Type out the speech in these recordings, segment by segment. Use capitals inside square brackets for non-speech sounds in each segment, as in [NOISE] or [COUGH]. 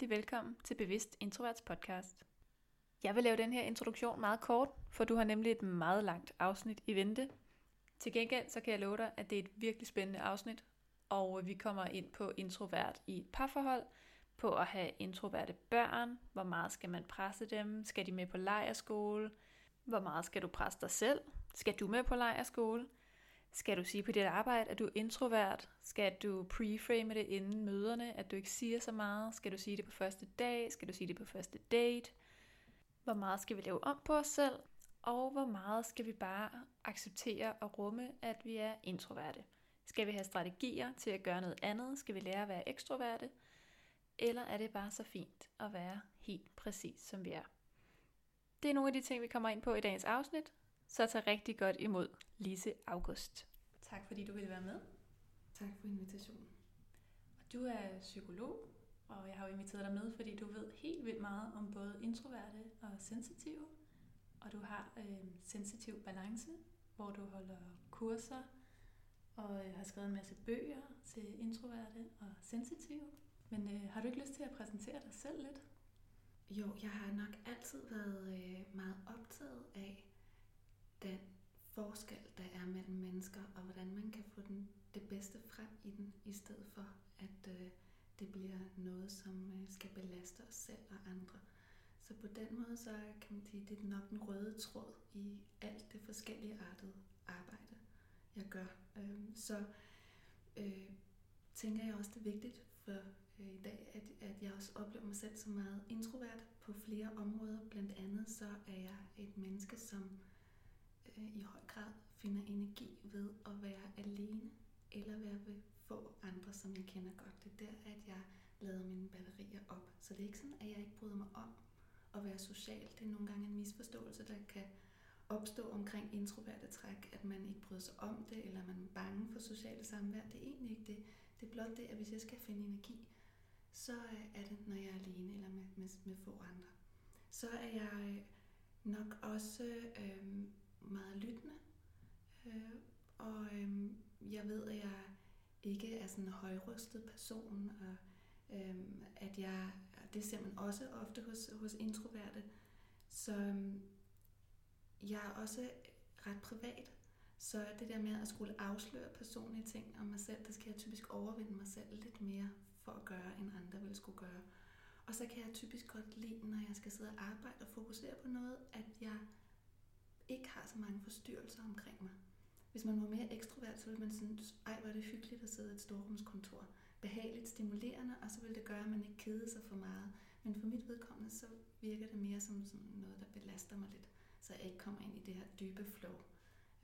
Rigtig velkommen til Bevidst Introverts podcast. Jeg vil lave den her introduktion meget kort, for du har nemlig et meget langt afsnit i vente. Til gengæld så kan jeg love dig, at det er et virkelig spændende afsnit, og vi kommer ind på introvert i et parforhold, på at have introverte børn, hvor meget skal man presse dem, skal de med på lejerskole, hvor meget skal du presse dig selv, skal du med på lejerskole, skal du sige på dit arbejde, at du er introvert? Skal du preframe det inden møderne, at du ikke siger så meget? Skal du sige det på første dag? Skal du sige det på første date? Hvor meget skal vi lave om på os selv? Og hvor meget skal vi bare acceptere og rumme, at vi er introverte? Skal vi have strategier til at gøre noget andet? Skal vi lære at være ekstroverte? Eller er det bare så fint at være helt præcis som vi er? Det er nogle af de ting, vi kommer ind på i dagens afsnit, så tag rigtig godt imod Lise August. Tak fordi du ville være med. Tak for invitationen. Og du er psykolog, og jeg har jo inviteret dig med, fordi du ved helt vildt meget om både introverte og sensitive. Og du har øh, sensitiv balance, hvor du holder kurser og øh, har skrevet en masse bøger til introverte og sensitive. Men øh, har du ikke lyst til at præsentere dig selv lidt? Jo, jeg har nok altid været øh, meget optaget af den forskel, der er mellem mennesker, og hvordan man kan få den, det bedste frem i den, i stedet for at øh, det bliver noget, som øh, skal belaste os selv og andre. Så på den måde, så kan man sige, det er nok den røde tråd i alt det forskellige artede arbejde, jeg gør. Øh, så øh, tænker jeg også, det er vigtigt for øh, i dag, at, at jeg også oplever mig selv som meget introvert på flere områder. Blandt andet så er jeg et menneske, som øh, Øh, i høj grad finder energi ved at være alene eller være ved få andre, som jeg kender godt. Det er der, at jeg lader mine batterier op. Så det er ikke sådan, at jeg ikke bryder mig om at være social. Det er nogle gange en misforståelse, der kan opstå omkring introverte træk, at man ikke bryder sig om det, eller man er bange for sociale samvær. Det er egentlig ikke det. Det er blot det, at hvis jeg skal finde energi, så øh, er det, når jeg er alene eller med, med, med få andre. Så er jeg øh, nok også øh, meget lyttende, øh, og øh, jeg ved, at jeg ikke er sådan en højrystet person, og øh, at jeg, det ser man også ofte hos, hos introverte, så øh, jeg er også ret privat, så det der med at skulle afsløre personlige ting om mig selv, det skal jeg typisk overvinde mig selv lidt mere for at gøre, end andre ville skulle gøre. Og så kan jeg typisk godt lide, når jeg skal sidde og arbejde og fokusere på noget, at jeg ikke har så mange forstyrrelser omkring mig. Hvis man var mere ekstrovert, så ville man synes, ej, hvor er det hyggeligt at sidde i et storrumskontor. Behageligt, stimulerende, og så vil det gøre, at man ikke keder sig for meget. Men for mit vedkommende, så virker det mere som sådan noget, der belaster mig lidt, så jeg ikke kommer ind i det her dybe flow.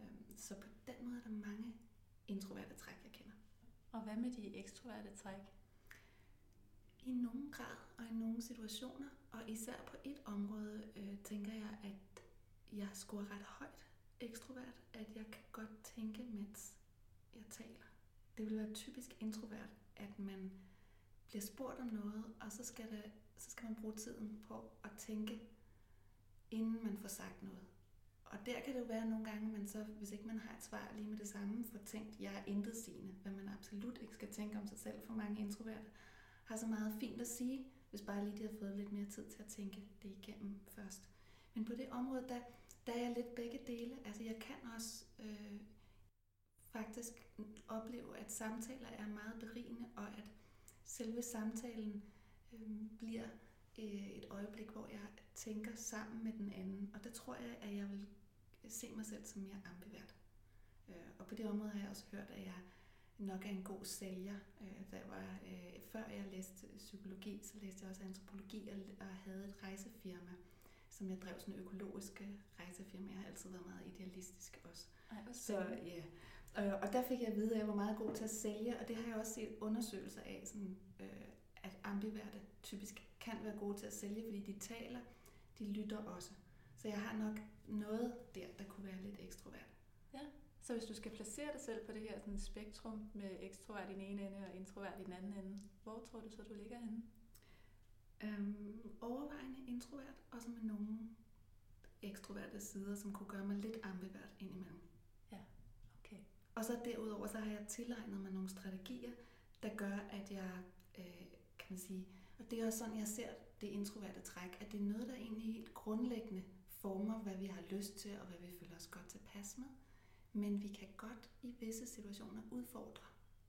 Øhm, så på den måde er der mange introverte træk, jeg kender. Og hvad med de ekstroverte træk? I nogen grad og i nogle situationer, og især på et område, øh, tænker jeg, at jeg scorer ret højt ekstrovert, at jeg kan godt tænke, mens jeg taler. Det vil være typisk introvert, at man bliver spurgt om noget, og så skal, det, så skal man bruge tiden på at tænke, inden man får sagt noget. Og der kan det jo være nogle gange, man så, hvis ikke man har et svar lige med det samme, får tænkt, jeg er intet sigende, hvad man absolut ikke skal tænke om sig selv for mange introverte, har så meget fint at sige, hvis bare lige de har fået lidt mere tid til at tænke det igennem først. Men på det område, der, der er jeg lidt begge dele. Altså jeg kan også øh, faktisk opleve, at samtaler er meget berigende, og at selve samtalen øh, bliver øh, et øjeblik, hvor jeg tænker sammen med den anden. Og der tror jeg, at jeg vil se mig selv som mere ambivert. Øh, og på det område har jeg også hørt, at jeg nok er en god sælger. Øh, der var, øh, før jeg læste psykologi, så læste jeg også antropologi og havde et rejsefirma som jeg drev sådan økologiske rejsefirma. Jeg har altid været meget idealistisk også. Ej, hvor Så ja, og, og der fik jeg at vide, at jeg var meget god til at sælge, og det har jeg også set undersøgelser af, sådan, øh, at ambiverte typisk kan være gode til at sælge, fordi de taler, de lytter også. Så jeg har nok noget der, der kunne være lidt ekstrovert. Så hvis du skal placere dig selv på det her sådan spektrum med ekstrovert i den ene ende og introvert i den anden ende, hvor tror du så, du ligger henne? Øhm, overvejende introvert, og så med nogle ekstroverte sider, som kunne gøre mig lidt ambivert indimellem. Okay. Og så derudover, så har jeg tilegnet mig nogle strategier, der gør, at jeg, øh, kan man sige, og det er også sådan, jeg ser det introverte træk, at det er noget, der egentlig helt grundlæggende former, hvad vi har lyst til, og hvad vi føler os godt tilpas med. Men vi kan godt i visse situationer udfordre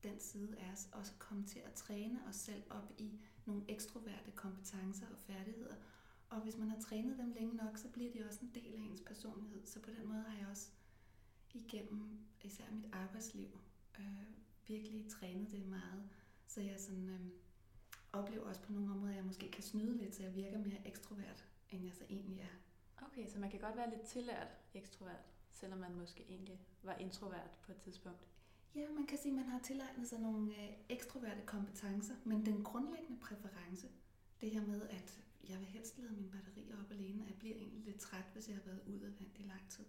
den side af os, og så komme til at træne os selv op i nogle ekstroverte kompetencer og færdigheder. Og hvis man har trænet dem længe nok, så bliver de også en del af ens personlighed. Så på den måde har jeg også igennem især mit arbejdsliv øh, virkelig trænet det meget. Så jeg sådan, øh, oplever også på nogle områder, at jeg måske kan snyde lidt, så jeg virker mere ekstrovert, end jeg så egentlig er. Okay, så man kan godt være lidt tillært ekstrovert, selvom man måske egentlig var introvert på et tidspunkt. Ja, man kan sige, at man har tilegnet sig nogle øh, ekstroverte kompetencer, men den grundlæggende præference, det her med, at jeg vil helst lade mine batterier op alene, og jeg bliver egentlig lidt træt, hvis jeg har været udadvendt i lang tid,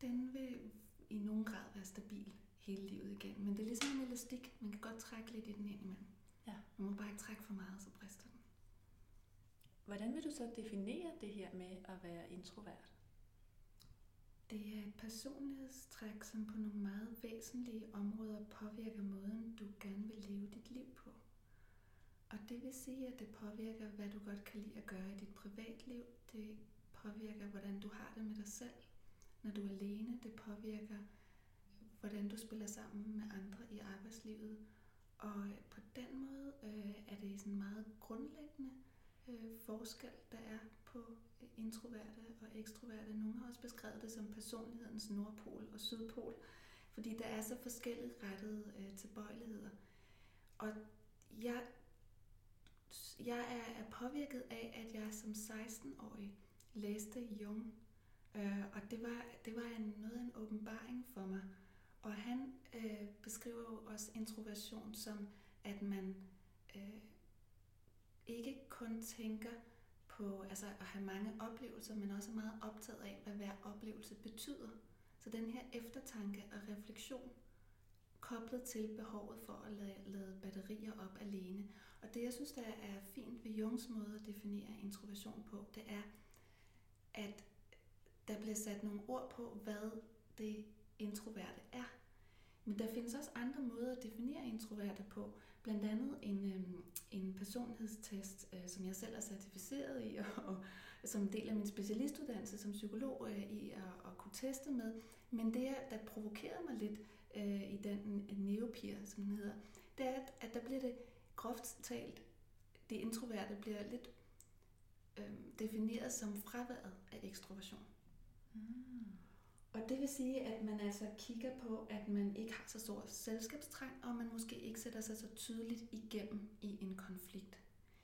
den vil i nogen grad være stabil hele livet igennem. Men det er ligesom en elastik. Man kan godt trække lidt i den ind imellem. Ja. Man må bare ikke trække for meget, så brister den. Hvordan vil du så definere det her med at være introvert? Det er et personlighedstræk, som på nogle meget væsentlige områder påvirker måden, du gerne vil leve dit liv på. Og det vil sige, at det påvirker, hvad du godt kan lide at gøre i dit privatliv. Det påvirker, hvordan du har det med dig selv, når du er alene. Det påvirker, hvordan du spiller sammen med andre i arbejdslivet. Og på den måde øh, er det sådan en meget grundlæggende øh, forskel, der er på introverte og ekstroverte. Nogle har også beskrevet det som personlighedens nordpol og sydpol, fordi der er så forskellige rettede øh, tilbøjeligheder. Og jeg, jeg er, er påvirket af, at jeg som 16-årig læste Jung, øh, og det var, det var en, noget af en åbenbaring for mig. Og han øh, beskriver jo også introversion som, at man øh, ikke kun tænker på altså at have mange oplevelser, men også er meget optaget af, hvad hver oplevelse betyder. Så den her eftertanke og refleksion, koblet til behovet for at lade, lade batterier op alene. Og det, jeg synes, der er fint ved Jungs måde at definere introversion på, det er, at der bliver sat nogle ord på, hvad det introverte er. Men der findes også andre måder at definere introverte på. Blandt andet en, øhm, en personlighedstest, øh, som jeg selv er certificeret i, [LAUGHS] og, og som en del af min specialistuddannelse som psykolog øh, i at, at kunne teste med. Men det, der provokerede mig lidt øh, i den øh, neopir, som den hedder, det er, at, at der bliver det groft talt, det introverte bliver lidt øh, defineret som fraværet af ekstroversion. Mm. Og det vil sige, at man altså kigger på, at man ikke har så stor selskabstrang, og man måske ikke sætter sig så tydeligt igennem i en konflikt.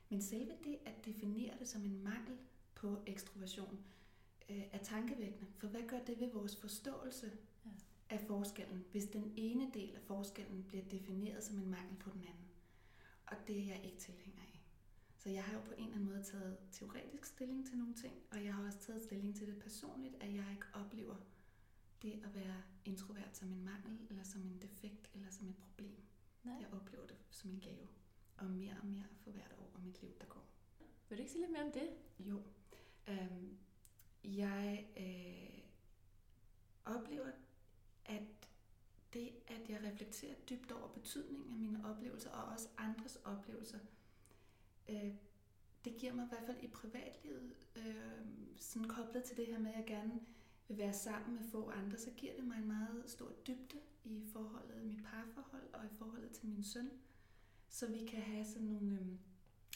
Men selve det at definere det som en mangel på ekstroversion øh, er tankevækkende. For hvad gør det ved vores forståelse Ja. af forskellen, hvis den ene del af forskellen bliver defineret som en mangel på den anden? Og det er jeg ikke tilhænger af. Så jeg har jo på en eller anden måde taget teoretisk stilling til nogle ting, og jeg har også taget stilling til det personligt, at jeg ikke oplever det at være introvert som en mangel, eller som en defekt, eller som et problem. Nej. Jeg oplever det som en gave, og mere og mere for hvert år af mit liv, der går. Vil du ikke sige lidt mere om det? Jo. Øhm, jeg øh, oplever, at det, at jeg reflekterer dybt over betydningen af mine oplevelser, og også andres oplevelser, øh, det giver mig i hvert fald i privatlivet, øh, sådan koblet til det her med, at jeg gerne vil være sammen med få andre, så giver det mig en meget stor dybde i forholdet, i mit parforhold og i forholdet til min søn. Så vi kan have sådan nogle øh,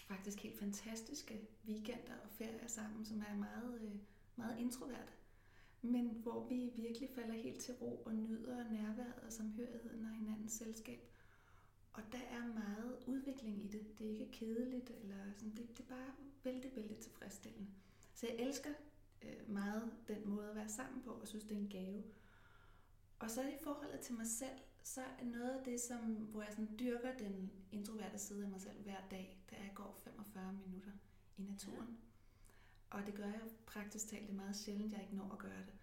faktisk helt fantastiske weekender og ferier sammen, som er meget, øh, meget introverte. Men hvor vi virkelig falder helt til ro og nyder nærværet og samhørigheden og hinandens selskab. Og der er meget udvikling i det. Det er ikke kedeligt, eller sådan, det, det er bare vældig, vældig tilfredsstillende. Så jeg elsker øh, meget den måde at være sammen på, og synes, det er en gave. Og så i forholdet til mig selv, så er noget af det, som, hvor jeg sådan dyrker den introverte side af mig selv hver dag, det er, at jeg går 45 minutter i naturen. Ja. Og det gør jeg praktisk talt, det meget sjældent, jeg ikke når at gøre det.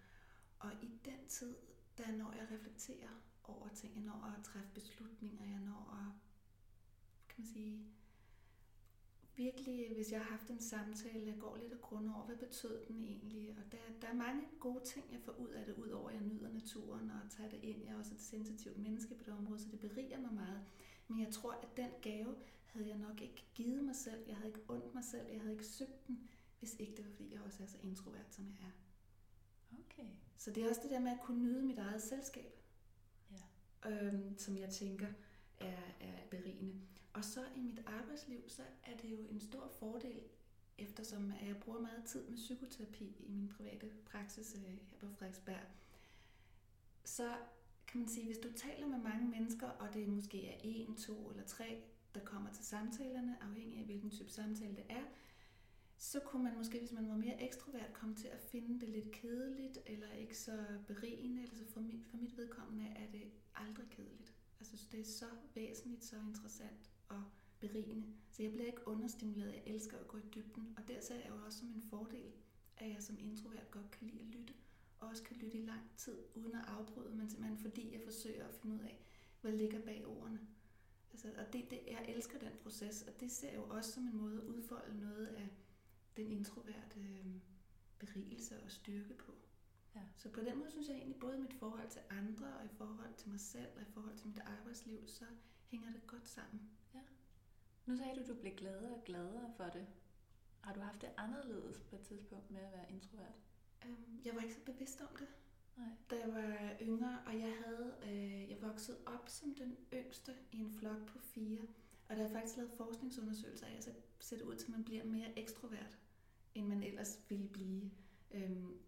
Og i den tid, der når jeg reflekterer over ting, jeg når at træffe beslutninger, jeg når at, kan man sige, virkelig, hvis jeg har haft en samtale, jeg går lidt af grund over, hvad betød den egentlig? Og der, der er mange gode ting, jeg får ud af det, udover at jeg nyder naturen og tager det ind. Jeg er også et sensitivt menneske på det område, så det beriger mig meget. Men jeg tror, at den gave havde jeg nok ikke givet mig selv. Jeg havde ikke ondt mig selv. Jeg havde ikke søgt den, hvis ikke det var, fordi jeg også er så introvert, som jeg er. Okay. Så det er også det der med at kunne nyde mit eget selskab, Ja. øhm, som jeg tænker er, er berigende. Og så i mit arbejdsliv, så er det jo en stor fordel, eftersom jeg bruger meget tid med psykoterapi i min private praksis øh, her på Frederiksberg. Så kan man sige, hvis du taler med mange mennesker, og det måske er en, to eller tre, der kommer til samtalerne, afhængig af hvilken type samtale det er, så kunne man måske, hvis man var mere ekstrovert, komme til at finde det lidt kedeligt, eller ikke så berigende, eller så for mit, for mit vedkommende er det aldrig kedeligt. Altså, det er så væsentligt, så interessant og berigende. Så jeg bliver ikke understimuleret. Jeg elsker at gå i dybden. Og der ser jeg jo også som en fordel, at jeg som introvert godt kan lide at lytte. Og også kan lytte i lang tid, uden at afbryde, men simpelthen fordi jeg forsøger at finde ud af, hvad ligger bag ordene. Altså, og det, det, jeg elsker den proces, og det ser jeg jo også som en måde at udfolde noget af den introverte øh, berigelse og styrke på. Ja. Så på den måde synes jeg egentlig, både i mit forhold til andre, og i forhold til mig selv, og i forhold til mit arbejdsliv, så hænger det godt sammen. Nu sagde du, at du blev gladere og gladere for det. Har du haft det anderledes på et tidspunkt med at være introvert? Øhm, Jeg var ikke så bevidst om det, Nej. da jeg var yngre, og jeg havde øh, jeg voksede op som den yngste i en flok på fire. Og der er faktisk lavet forskningsundersøgelser af, så ser det ud til, at man bliver mere ekstrovert, end man ellers ville blive. Øhm,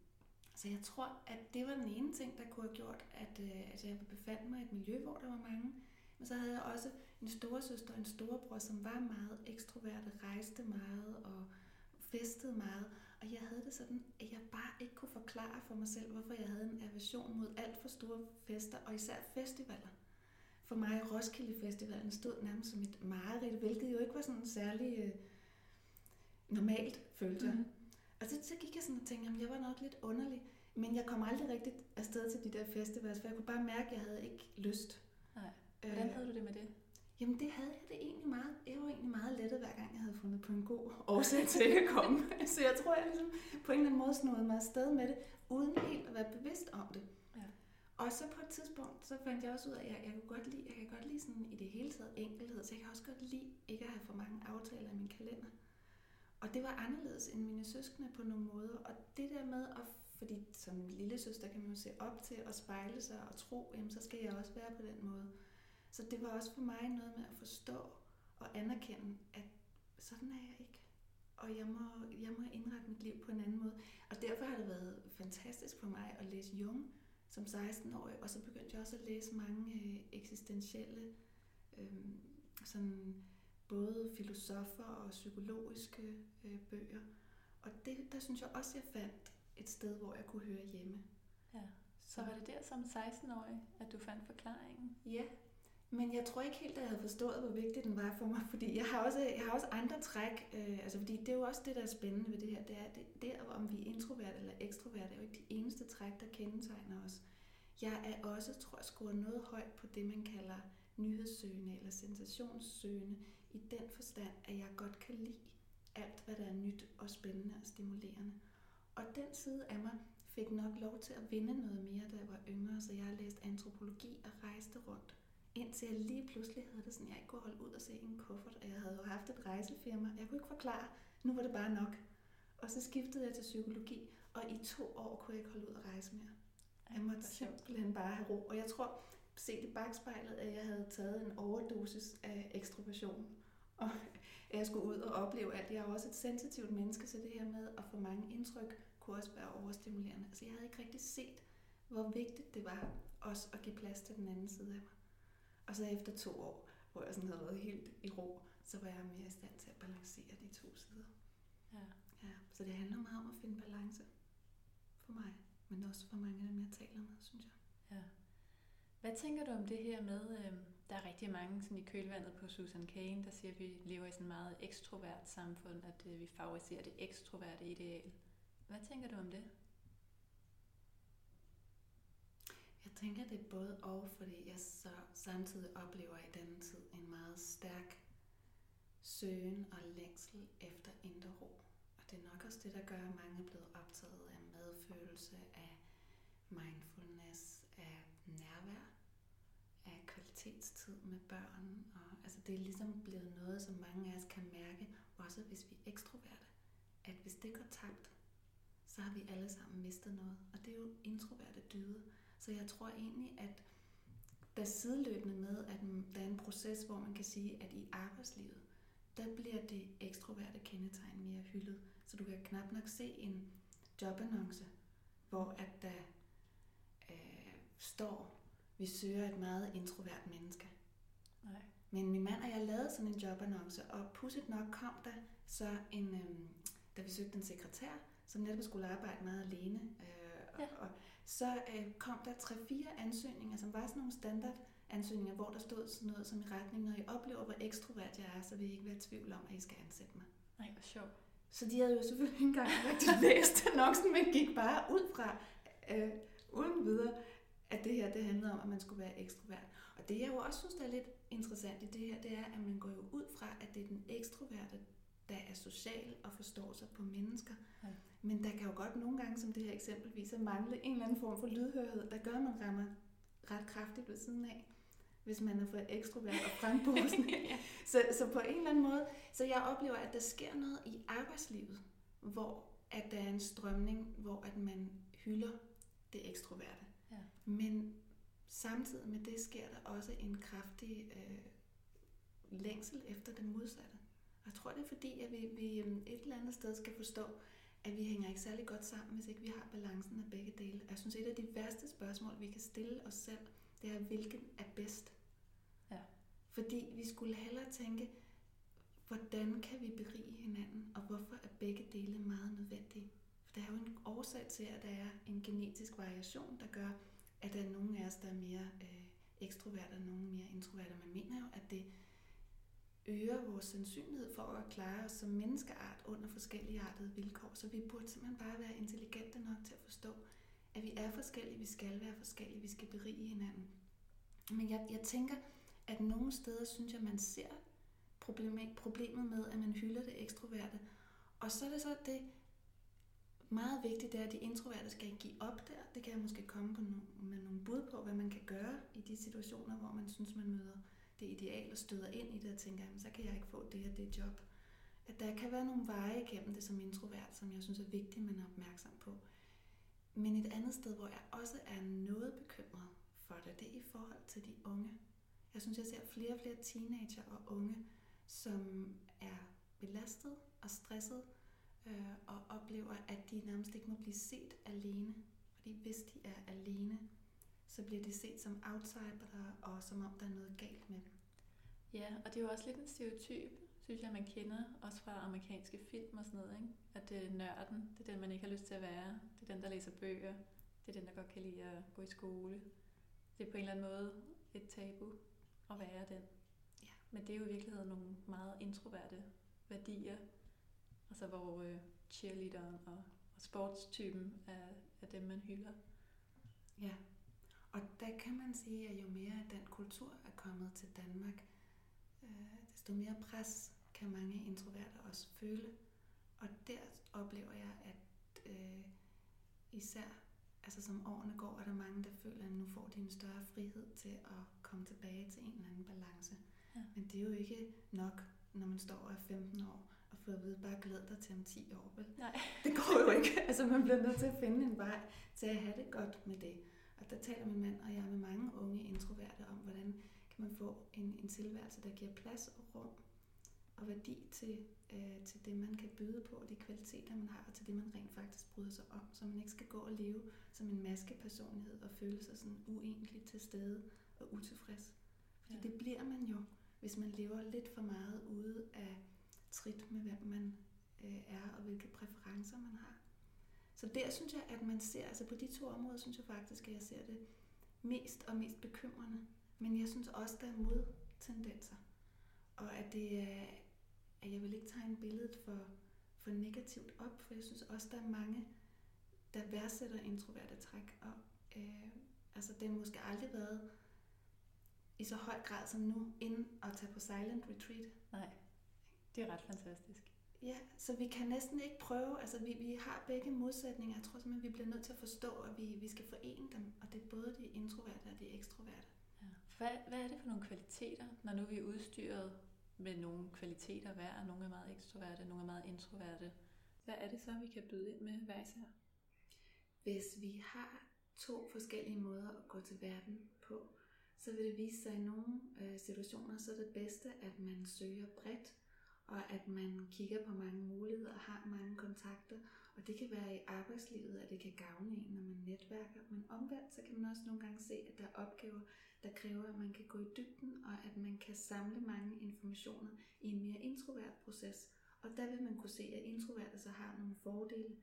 så jeg tror, at det var den ene ting, der kunne have gjort, at, øh, at jeg befandt mig i et miljø, hvor der var mange. Men så havde jeg også en storesøster og en storebror, som var meget ekstroverte, rejste meget og festede meget. Og jeg havde det sådan, at jeg bare ikke kunne forklare for mig selv, hvorfor jeg havde en aversion mod alt for store fester, og især festivaler. For mig Roskilde Festivalen stod nærmest som et mareridt, hvilket jo ikke var sådan særlig øh, normalt, følte jeg. Mhm. Og så, så gik jeg sådan og tænkte, at jeg var nok lidt underlig. Men jeg kom aldrig rigtigt afsted til de der festivals, for jeg kunne bare mærke, at jeg havde ikke lyst. Hvordan havde du det med det? Jamen det havde jeg det egentlig meget. Jeg var egentlig meget lettet, hver gang jeg havde fundet på en god årsag til at komme. [LAUGHS] så jeg tror, jeg ligesom på en eller anden måde snodede mig afsted med det, uden helt at være bevidst om det. Ja. Og så på et tidspunkt, så fandt jeg også ud af, at jeg, jeg, kunne godt lide, jeg kan godt lide sådan i det hele taget enkelhed, så jeg kan også godt lide ikke at have for mange aftaler i min kalender. Og det var anderledes end mine søskende på nogle måder. Og det der med, at, fordi som lille søster kan man jo se op til og spejle sig og tro, jamen så skal jeg også være på den måde. Så det var også for mig noget med at forstå og anerkende, at sådan er jeg ikke. Og jeg må, jeg må indrette mit liv på en anden måde. Og derfor har det været fantastisk for mig at læse Jung som 16-årig, og så begyndte jeg også at læse mange øh, eksistentielle, øh, sådan både filosofer og psykologiske øh, bøger. Og det, der synes jeg også, jeg fandt et sted, hvor jeg kunne høre hjemme. Ja. Så var det der som 16-årig, at du fandt forklaringen? Ja, men jeg tror ikke helt, at jeg havde forstået, hvor vigtig den var for mig, [LAUGHS] fordi jeg har også, jeg har også andre træk, øh, altså fordi det er jo også det, der er spændende ved det her, det er, det, der, om vi er introvert eller ekstrovert, er jo ikke de eneste træk, der kendetegner os. Jeg er også, tror jeg, skruet noget højt på det, man kalder nyhedssøgende eller sensationssøgende, i den forstand, at jeg godt kan lide alt, hvad der er nyt og spændende og stimulerende. Og den side af mig fik nok lov til at vinde noget mere, da jeg var yngre, så jeg har læst antropologi og rejste rundt. Indtil jeg lige pludselig havde det sådan, jeg ikke kunne holde ud og se en kuffert, og jeg havde jo haft et rejsefirma. Jeg kunne ikke forklare, nu var det bare nok. Og så skiftede jeg til psykologi, og i to år kunne jeg ikke holde ud at rejse mere. Jeg måtte simpelthen bare have ro. Og jeg tror, set i bagspejlet, at jeg havde taget en overdosis af ekstroversion. Og at jeg skulle ud og opleve alt. Jeg er også et sensitivt menneske, så det her med at få mange indtryk kunne også være overstimulerende. Altså jeg havde ikke rigtig set, hvor vigtigt det var også at give plads til den anden side af mig. Og så efter to år, hvor jeg sådan havde været helt i ro, så var jeg mere i stand til at balancere de to sider. Ja. Ja, så det handler meget om at finde balance for mig, men også for mange af dem, jeg taler med, synes jeg. Ja. Hvad tænker du om det her med, øh, der er rigtig mange sådan i kølvandet på Susan Cain, der siger, at vi lever i sådan et meget ekstrovert samfund, at øh, vi favoriserer det ekstroverte ideal. Hvad tænker du om det? Jeg tænker, det er både og, fordi jeg så samtidig oplever i denne tid en meget stærk søgen og længsel efter indre ro. Og det er nok også det, der gør, at mange er blevet optaget af medfølelse, af mindfulness, af nærvær, af kvalitetstid med børn. Og, altså det er ligesom blevet noget, som mange af os kan mærke, også hvis vi er ekstroverte. At hvis det går tabt, så har vi alle sammen mistet noget. Og det er jo introverte dyde, så jeg tror egentlig, at der er sideløbende med, at der er en proces, hvor man kan sige, at i arbejdslivet, der bliver det ekstroverte kendetegn mere hyldet. Så du kan knap nok se en jobannonce, hvor at der øh, står, vi søger et meget introvert menneske. Nej. Men min mand og jeg lavede sådan en jobannonce, og pudset nok kom der så en, øh, da vi søgte en sekretær, som netop skulle arbejde meget alene. Øh, ja. og, så øh, kom der tre-fire ansøgninger, som var sådan nogle standard ansøgninger, hvor der stod sådan noget som i retning, når I oplever, hvor ekstrovert jeg er, så vil I ikke være i tvivl om, at I skal ansætte mig. Nej, hvor sjovt. Så de havde jo selvfølgelig ikke engang rigtig læst annoncen, men gik bare ud fra, øh, uden videre, at det her det handlede om, at man skulle være ekstrovert. Og det jeg jo også synes, der er lidt interessant i det her, det er, at man går jo ud fra, at det er den ekstroverte, der er social og forstår sig på mennesker. Ja. Men der kan jo godt nogle gange, som det her eksempel viser, mangle en eller anden form for lydhørhed, der gør, at man rammer ret kraftigt ved siden af, hvis man er for ekstrovert og frembosende. [LAUGHS] ja. så, så på en eller anden måde, så jeg oplever, at der sker noget i arbejdslivet, hvor at der er en strømning, hvor at man hylder det ekstroverte. Ja. Men samtidig med det sker der også en kraftig øh, længsel efter det modsatte. Og jeg tror, det er fordi, at vi, vi øhm, et eller andet sted skal forstå, at vi hænger ikke særlig godt sammen, hvis ikke vi har balancen af begge dele. Jeg synes, et af de værste spørgsmål, vi kan stille os selv, det er, hvilken er bedst? Ja. Fordi vi skulle hellere tænke, hvordan kan vi berige hinanden, og hvorfor er begge dele meget nødvendige? For der er jo en årsag til, at der er en genetisk variation, der gør, at der er nogle af os, der er mere øh, ekstroverte, og nogle mere introverte. Man mener jo, at det øger vores sandsynlighed for at klare os som menneskeart under forskellige artede vilkår. Så vi burde simpelthen bare være intelligente nok til at forstå, at vi er forskellige, vi skal være forskellige, vi skal berige hinanden. Men jeg, jeg tænker, at nogle steder synes jeg, man ser problemet, problemet med, at man hylder det ekstroverte. Og så er det så det meget vigtigt, det er, at de introverte skal give op der. Det kan jeg måske komme på no- med nogle bud på, hvad man kan gøre i de situationer, hvor man synes, man møder det ideal og støder ind i det og tænker, jamen, så kan jeg ikke få det her det job. At der kan være nogle veje igennem det som introvert, som jeg synes er vigtigt, man er opmærksom på. Men et andet sted, hvor jeg også er noget bekymret for det, det er i forhold til de unge. Jeg synes, jeg ser flere og flere teenager og unge, som er belastet og stresset øh, og oplever, at de nærmest ikke må blive set alene. Fordi hvis de er alene, så bliver de set som outsider og som om der er noget galt med dem. Ja, og det er jo også lidt en stereotyp, synes jeg, man kender, også fra amerikanske film og sådan noget, ikke? At det er nørden, det er den, man ikke har lyst til at være. Det er den, der læser bøger. Det er den, der godt kan lide at gå i skole. Det er på en eller anden måde et tabu at være den. Ja. Men det er jo i virkeligheden nogle meget introverte værdier. Altså hvor øh, cheerleaderen og, og sportstypen er, er dem, man hylder. Ja, og der kan man sige, at jo mere den kultur er kommet til Danmark, øh, desto mere pres kan mange introverte også føle. Og der oplever jeg, at øh, især altså som årene går, er der mange, der føler, at nu får de en større frihed til at komme tilbage til en eller anden balance. Ja. Men det er jo ikke nok, når man står og er 15 år, og får at vide, bare glæd dig til om 10 år. Vel? Nej. Det går jo ikke. [LAUGHS] altså man bliver nødt til at finde en vej til at have det godt med det. Og der taler min mand og jeg med mange unge introverte om, hvordan kan man få en, en tilværelse, der giver plads og rum og værdi til, øh, til det, man kan byde på, de kvaliteter, man har, og til det, man rent faktisk bryder sig om, så man ikke skal gå og leve som en maskepersonlighed og føle sig sådan uendeligt til stede og utilfreds. Fordi ja. det bliver man jo, hvis man lever lidt for meget ude af trit med, hvem man øh, er, og hvilke præferencer man har. Så der synes jeg, at man ser, altså på de to områder, synes jeg faktisk, at jeg ser det mest og mest bekymrende. Men jeg synes også, der er modtendenser. Og at det er, at jeg vil ikke tegne billedet for, for negativt op, for jeg synes også, der er mange, der værdsætter introverte træk. Og øh, altså, det har måske aldrig været i så høj grad som nu, inden at tage på silent retreat. Nej, det er ret fantastisk. Ja, så vi kan næsten ikke prøve, altså vi, vi har begge modsætninger. Jeg tror simpelthen, vi bliver nødt til at forstå, at vi, vi skal forene dem, og det er både de introverte og de ekstroverte. Ja. Hvad, hvad er det for nogle kvaliteter, når nu vi er udstyret med nogle kvaliteter hver? Nogle er meget ekstroverte, nogle er meget introverte. Hvad er det så, vi kan byde ind med hver især? Hvis vi har to forskellige måder at gå til verden på, så vil det vise sig i nogle øh, situationer, så er det bedste, at man søger bredt, og at man kigger på mange muligheder og har mange kontakter. Og det kan være i arbejdslivet, at det kan gavne en, når man netværker. Men omvendt, så kan man også nogle gange se, at der er opgaver, der kræver, at man kan gå i dybden, og at man kan samle mange informationer i en mere introvert proces. Og der vil man kunne se, at introverte så har nogle fordele.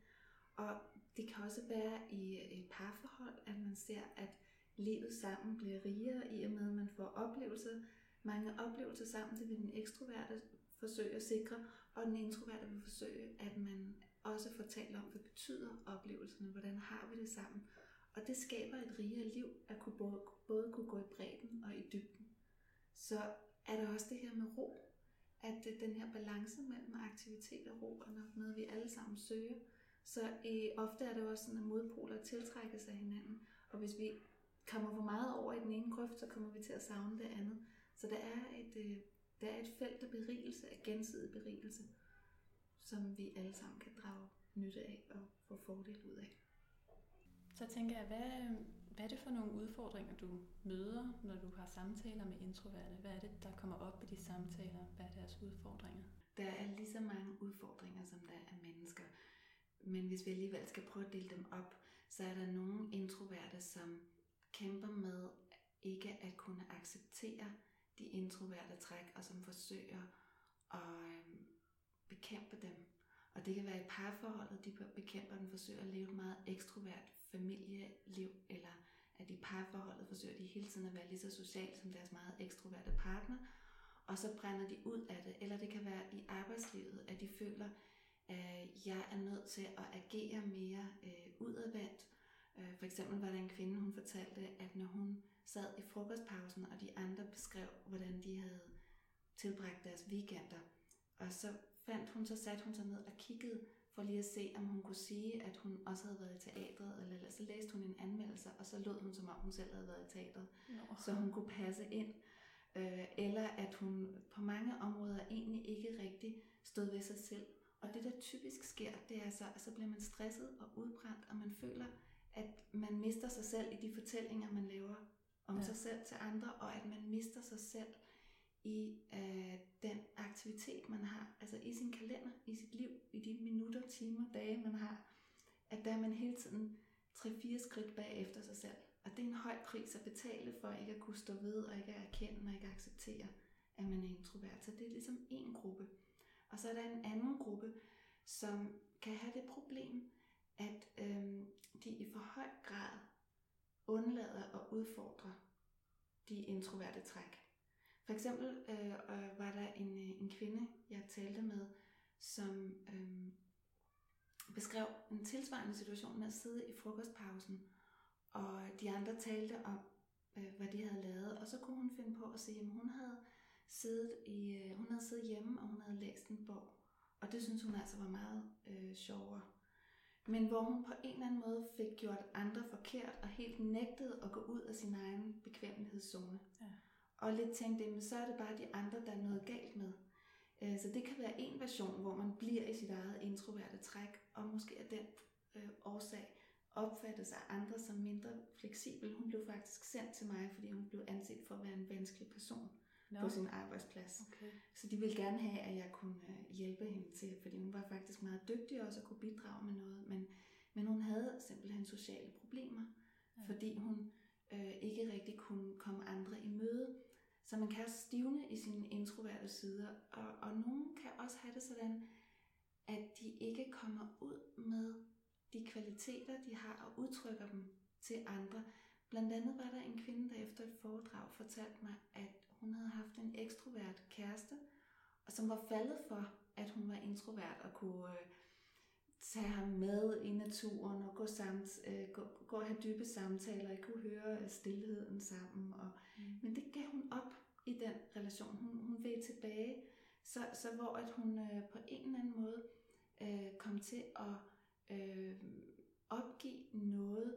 Og det kan også være i et parforhold, at man ser, at livet sammen bliver rigere i og med, at man får oplevelser, mange oplevelser sammen. Det vil den ekstroverte forsøge at sikre, og den introverte vil forsøge, at man også får talt om, hvad betyder oplevelserne, hvordan har vi det sammen. Og det skaber et rigere liv, at kunne både, både kunne gå i bredden og i dybden. Så er der også det her med ro, at øh, den her balance mellem aktivitet og ro er nok noget, vi alle sammen søger. Så øh, ofte er det også sådan, at modpoler tiltrækker sig hinanden. Og hvis vi kommer for meget over i den ene grøft, så kommer vi til at savne det andet. Så der er et, øh, der er et felt af berigelse, af gensidig berigelse, som vi alle sammen kan drage nytte af og få fordel ud af. Så tænker jeg, hvad, hvad er det for nogle udfordringer, du møder, når du har samtaler med introverte? Hvad er det, der kommer op i de samtaler? Hvad er deres udfordringer? Der er lige så mange udfordringer, som der er mennesker. Men hvis vi alligevel skal prøve at dele dem op, så er der nogle introverte, som kæmper med ikke at kunne acceptere de introverte træk, og som forsøger at øh, bekæmpe dem. Og det kan være i parforholdet, de bekæmper den, forsøger at leve et meget ekstrovert familieliv, eller at i parforholdet forsøger de hele tiden at være lige så socialt som deres meget ekstroverte partner, og så brænder de ud af det. Eller det kan være i arbejdslivet, at de føler, at jeg er nødt til at agere mere øh, udadvendt. Øh, for eksempel var der en kvinde, hun fortalte, at når hun sad i frokostpausen, og de andre beskrev, hvordan de havde tilbragt deres weekender. Og så fandt hun, så satte hun sig ned og kiggede for lige at se, om hun kunne sige, at hun også havde været i teatret, eller så læste hun en anmeldelse, og så lød hun, som om hun selv havde været i teatret, no. så hun kunne passe ind. Øh, eller at hun på mange områder egentlig ikke rigtig stod ved sig selv. Og det, der typisk sker, det er så, at så bliver man stresset og udbrændt, og man føler, at man mister sig selv i de fortællinger, man laver om ja. sig selv til andre, og at man mister sig selv i øh, den aktivitet, man har, altså i sin kalender, i sit liv, i de minutter, timer, dage, man har, at der er man hele tiden 3-4 skridt bagefter sig selv. Og det er en høj pris at betale for ikke at kunne stå ved, og ikke at erkende, og ikke at acceptere, at man er introvert. Så det er ligesom en gruppe. Og så er der en anden gruppe, som kan have det problem, at øhm, de i for høj grad undlader at udfordre de introverte træk. For eksempel øh, var der en, øh, en kvinde, jeg talte med, som øh, beskrev en tilsvarende situation med at sidde i frokostpausen, og de andre talte om, øh, hvad de havde lavet, og så kunne hun finde på at sige, at hun havde siddet, i, øh, hun havde siddet hjemme, og hun havde læst en bog. Og det synes hun altså var meget øh, sjovere men hvor hun på en eller anden måde fik gjort andre forkert og helt nægtede at gå ud af sin egen bekvemmelighedszone. Ja. Og lidt tænkte, men så er det bare de andre, der er noget galt med. Øh, så det kan være en version, hvor man bliver i sit eget introverte træk, og måske er den øh, årsag opfattes af andre som mindre fleksibel. Hun blev faktisk sendt til mig, fordi hun blev anset for at være en vanskelig person no. på sin arbejdsplads. Okay. Så de ville gerne have, at jeg kunne øh, hjælpe hende til, fordi hun var faktisk meget dygtig også at kunne bidrage med noget, men, men hun havde simpelthen sociale problemer, ja. fordi hun øh, ikke rigtig kunne komme andre i møde. Så man kan også stivne i sine introverte sider, og, og nogen kan også have det sådan, at de ikke kommer ud med de kvaliteter, de har, og udtrykker dem til andre. Blandt andet var der en kvinde, der efter et foredrag fortalte mig, at hun havde haft en ekstrovert kæreste, og som var faldet for, at hun var introvert og kunne øh, tage ham med i naturen og gå, samt, øh, gå, gå og have dybe samtaler. I kunne høre øh, stillheden sammen. Og, mm. Men det gav hun op i den relation. Hun, hun ved tilbage, så, så hvor at hun øh, på en eller anden måde øh, kom til at øh, opgive noget,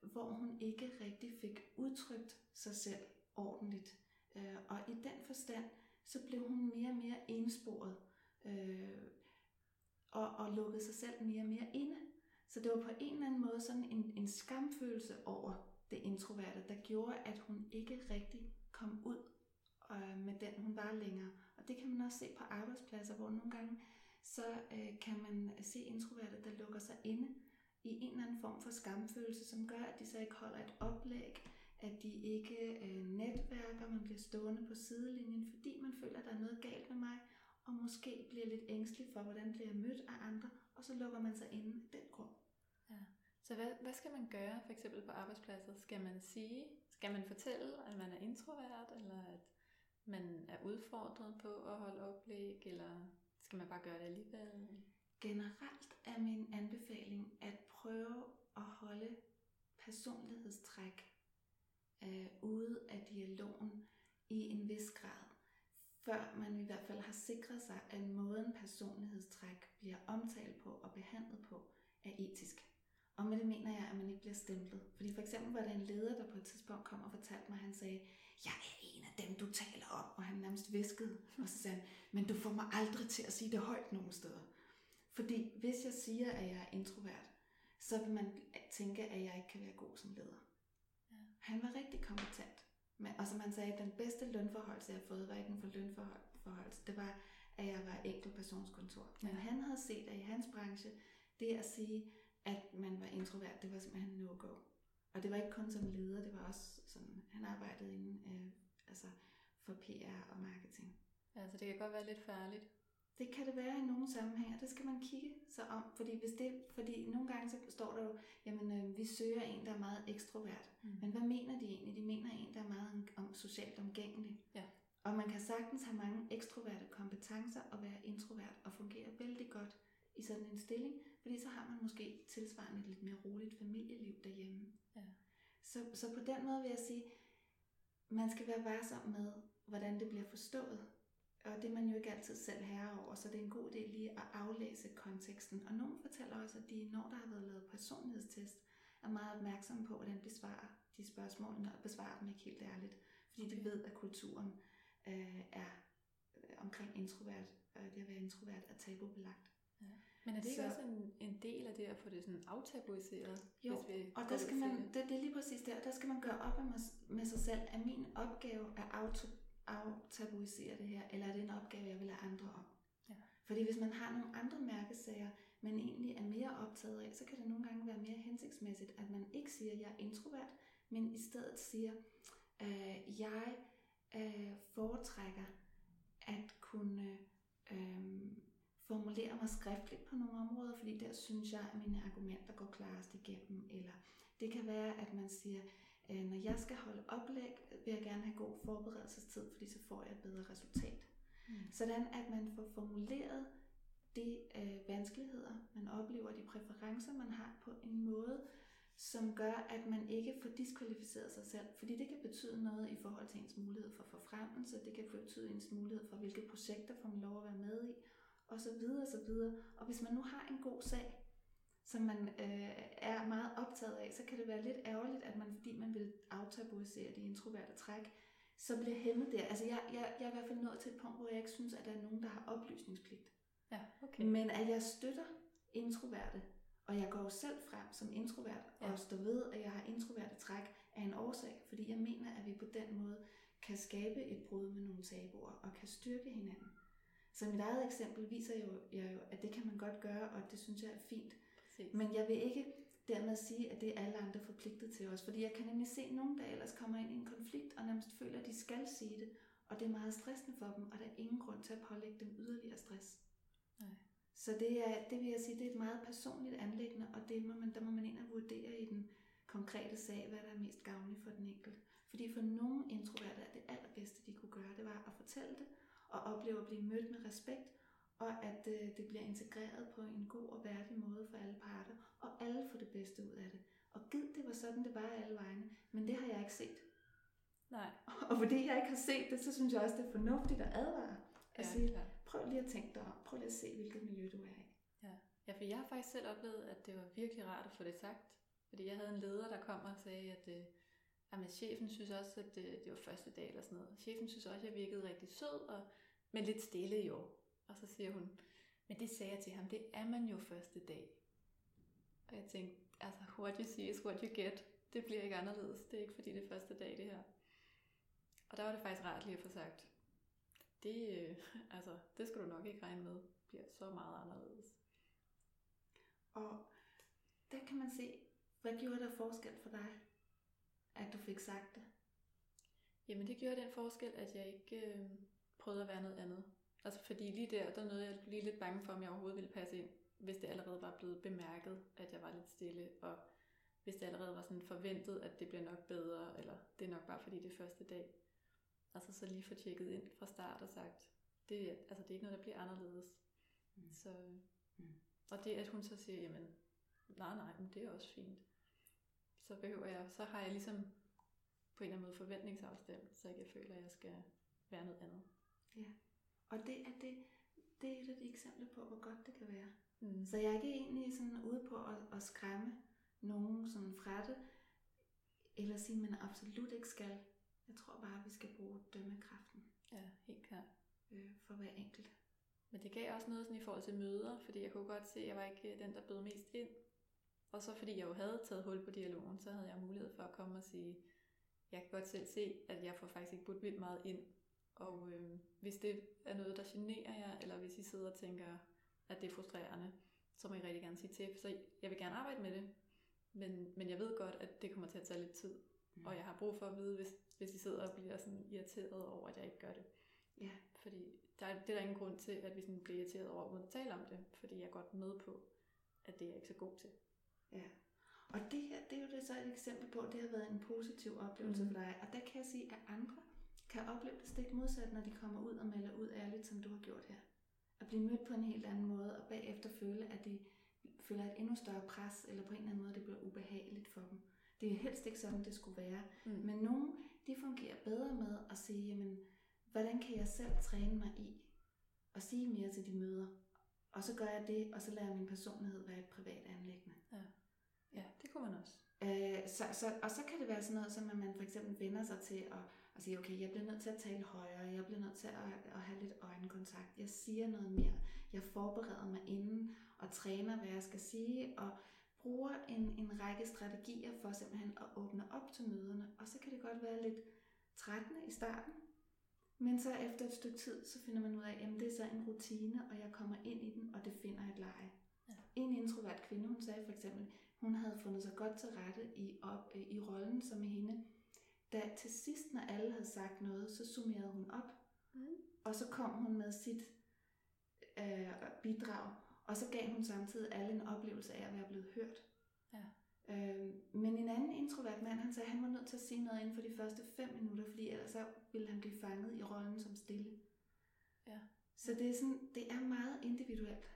hvor hun ikke rigtig fik udtrykt sig selv ordentligt. Øh, og i den forstand, så blev hun mere og mere ensporet. Øh, og, og lukkede sig selv mere og mere inde. Så det var på en eller anden måde sådan en, en skamfølelse over det introverte, der gjorde, at hun ikke rigtig kom ud øh, med den, hun var længere. Og det kan man også se på arbejdspladser, hvor nogle gange så øh, kan man se introverte, der lukker sig inde i en eller anden form for skamfølelse, som gør, at de så ikke holder et oplæg, at de ikke øh, netværker, man bliver stående på sidelinjen, fordi man føler, at der er noget galt med mig, og måske bliver lidt ængstelig for, hvordan bliver jeg mødt af andre, og så lukker man sig inde i den grund. Ja. Så hvad, hvad skal man gøre for eksempel på arbejdspladser? Skal man sige, skal man fortælle, at man er introvert, eller at man er udfordret på at holde oplæg, eller skal man bare gøre det alligevel? Generelt er min anbefaling at prøve at holde personlighedstræk øh, ude af dialogen i en vis grad før man i hvert fald har sikret sig, at måden personlighedstræk bliver omtalt på og behandlet på, er etisk. Og med det mener jeg, at man ikke bliver stemplet. Fordi for eksempel var der en leder, der på et tidspunkt kom og fortalte mig, at han sagde, jeg er en af dem, du taler om. Og han nærmest viskede, og så sagde han, men du får mig aldrig til at sige det højt nogen steder. Fordi hvis jeg siger, at jeg er introvert, så vil man tænke, at jeg ikke kan være god som leder. Ja. Han var rigtig kompetent. Men, og som han sagde, den bedste lønforhold, jeg har fået, var ikke en for lønforhold. Det var, at jeg var enkeltpersonskontor. Men ja. han havde set, at i hans branche, det at sige, at man var introvert, det var simpelthen no-go. Og det var ikke kun som leder, det var også sådan, han arbejdede inden, øh, altså for PR og marketing. Ja, så det kan godt være lidt farligt. Det kan det være i nogle sammenhænge, det skal man kigge sig om, fordi, hvis det, fordi nogle gange så står der jo, jamen øh, vi søger en, der er meget ekstrovert. Mm. Men hvad mener de egentlig? De mener en, der er meget om, socialt omgængelig. Ja. Og man kan sagtens have mange ekstroverte kompetencer og være introvert og fungere vældig godt i sådan en stilling, fordi så har man måske tilsvarende et lidt mere roligt familieliv derhjemme. Ja. Så, så på den måde vil jeg sige, man skal være varsom med, hvordan det bliver forstået. Og det er man jo ikke altid selv herre over, så det er en god idé lige at aflæse konteksten. Og nogen fortæller også, at de, når der har været lavet personlighedstest, er meget opmærksomme på, hvordan de besvarer de spørgsmål, og besvarer dem ikke helt ærligt. Fordi okay. de ved, at kulturen øh, er øh, omkring introvert, øh, det at være introvert er tabubelagt. Ja. Men er det ikke så, også en, en del af det at få det sådan aftabuiseret? Jo, hvis vi og der skal man, det, det er lige præcis der, der skal man gøre op med, med sig selv, at min opgave er auto, aftabuisere det her, eller er det en opgave, jeg vil have andre om? Ja. Fordi hvis man har nogle andre mærkesager, man egentlig er mere optaget af, så kan det nogle gange være mere hensigtsmæssigt, at man ikke siger, at jeg er introvert, men i stedet siger, øh, jeg øh, foretrækker at kunne øh, formulere mig skriftligt på nogle områder, fordi der synes jeg, at mine argumenter går klarest igennem. Eller det kan være, at man siger, når jeg skal holde oplæg, vil jeg gerne have god forberedelsestid, fordi så får jeg et bedre resultat. Mm. Sådan at man får formuleret de øh, vanskeligheder, man oplever, de præferencer, man har på en måde, som gør, at man ikke får diskvalificeret sig selv. Fordi det kan betyde noget i forhold til ens mulighed for forfremmelse, det kan betyde ens mulighed for, hvilke projekter får man lov at være med i, og så videre, og så videre. Og hvis man nu har en god sag, som man øh, er meget optaget af, så kan det være lidt ærgerligt, at man, fordi man vil aftabuisere de introverte træk, så bliver hæmmet der. Altså jeg, jeg, jeg er i hvert fald nået til et punkt, hvor jeg ikke synes, at der er nogen, der har oplysningspligt. Ja, okay. Men at jeg støtter introverte, og jeg går jo selv frem som introvert, ja. og står ved, at jeg har introverte træk af en årsag, fordi jeg mener, at vi på den måde kan skabe et brud med nogle tabuer, og kan styrke hinanden. Så mit eget eksempel viser jo, jeg jo, at det kan man godt gøre, og det synes jeg er fint. Præcis. Men jeg vil ikke dermed sige, at det er alle andre forpligtet til os. Fordi jeg kan nemlig se nogen, der ellers kommer ind i en konflikt, og nærmest føler, at de skal sige det. Og det er meget stressende for dem, og der er ingen grund til at pålægge dem yderligere stress. Nej. Så det, er, det vil jeg sige, det er et meget personligt anlæggende, og det må man, der må man ind og vurdere i den konkrete sag, hvad der er mest gavnligt for den enkelte. Fordi for nogle introverte er det allerbedste, de kunne gøre, det var at fortælle det, og opleve at blive mødt med respekt, og at øh, det bliver integreret på en god og værdig måde for alle parter, og alle får det bedste ud af det. Og gid, det var sådan, det var alle vegne, men det har jeg ikke set. Nej. Og fordi jeg ikke har set det, så synes jeg også, det er fornuftigt at advare. At Ja, sige, prøv lige at tænke dig om, prøv lige at se, hvilket miljø du er i. Ja. ja, for jeg har faktisk selv oplevet, at det var virkelig rart at få det sagt. Fordi jeg havde en leder, der kom og sagde, at øh, jamen, chefen synes også, at øh, det var første dag eller sådan noget. Chefen synes også, at jeg virkede rigtig sød, og, men lidt stille i år. Og så siger hun, men det sagde jeg til ham, det er man jo første dag. Og jeg tænkte, altså, what you see is what you get. Det bliver ikke anderledes. Det er ikke fordi det er første dag, det her. Og der var det faktisk rart lige at få sagt, det, øh, [LAUGHS] altså, det skal du nok ikke regne med, bliver så meget anderledes. Og der kan man se, hvad gjorde der forskel for dig, at du fik sagt det? Jamen det gjorde den forskel, at jeg ikke øh, prøvede at være noget andet. Altså fordi lige der, der nåede jeg lige lidt bange for, om jeg overhovedet ville passe ind, hvis det allerede var blevet bemærket, at jeg var lidt stille, og hvis det allerede var sådan forventet, at det bliver nok bedre, eller det er nok bare fordi det er første dag. Altså så lige få tjekket ind fra start og sagt, det, altså det er ikke noget, der bliver anderledes. Mm. Så, Mm. og det, at hun så siger, jamen, nej, nej, men det er også fint. Så behøver jeg, så har jeg ligesom på en eller anden måde forventningsafstemt, så jeg ikke føler, at jeg skal være noget andet. Og det er, det, det er et af de eksempler på, hvor godt det kan være. Mm. Så jeg er ikke egentlig sådan ude på at, at skræmme nogen sådan fra det, eller sige, at man absolut ikke skal. Jeg tror bare, at vi skal bruge dømmekraften Ja, helt klart. øh, for hver enkelt. Men det gav også noget sådan i forhold til møder, fordi jeg kunne godt se, at jeg var ikke øh, den, der bød mest ind. Og så fordi jeg jo havde taget hul på dialogen, så havde jeg mulighed for at komme og sige, jeg kan godt selv se, at jeg får faktisk ikke budt vildt meget ind. Og øh, hvis det er noget, der generer jer, eller hvis I sidder og tænker, at det er frustrerende, så må I rigtig gerne sige til. Så jeg vil gerne arbejde med det, men, men jeg ved godt, at det kommer til at tage lidt tid. Mm. Og jeg har brug for at vide, hvis, hvis I sidder og bliver sådan irriteret over, at jeg ikke gør det. Ja, Fordi der, er- det er der ingen grund til, at vi sådan bliver irriteret over, uden at tale om det. Fordi jeg er godt med på, at det er jeg ikke så god til. ja. Og det her, det er jo det så et eksempel på, at det har været en positiv oplevelse Mhm. for dig. Og der kan jeg sige, at andre kan opleve det stik modsat, når de kommer ud og melder ud ærligt, som du har gjort her. At blive mødt på en helt anden måde, og bagefter føle, at de føler et endnu større pres, eller på en eller anden måde, det bliver ubehageligt for dem. Det er helst ikke sådan, det skulle være. Mm. Men nogle, de fungerer bedre med at sige, jamen, hvordan kan jeg selv træne mig i at sige mere til de møder? Og så gør jeg det, og så lader min personlighed være et privat anlæggende. Ja, det kunne man også. Øh, så, så, og så kan det være sådan noget, som at man for eksempel vender sig til at, at sige, okay, jeg bliver nødt til at tale højere, jeg bliver nødt til at, at have lidt øjenkontakt, jeg siger noget mere, jeg forbereder mig inden og træner, hvad jeg skal sige, og bruger en, en række strategier for simpelthen at åbne op til møderne. Og så kan det godt være lidt trættende i starten, men så efter et stykke tid, så finder man ud af, at det er så en rutine, og jeg kommer ind i den, og det finder et leje. Ja. En introvert kvinde, hun sagde for eksempel, hun havde fundet sig godt til rette i, op, i rollen som hende. Da til sidst, når alle havde sagt noget, så summerede hun op, Mm. og så kom hun med sit øh, bidrag, og så gav hun samtidig alle en oplevelse af at være blevet hørt. Ja. Øh, men en anden introvert mand, han sagde, at han var nødt til at sige noget inden for de første fem minutter, fordi ellers så ville han blive fanget i rollen som stille. Ja. Så det er, sådan, det er meget individuelt,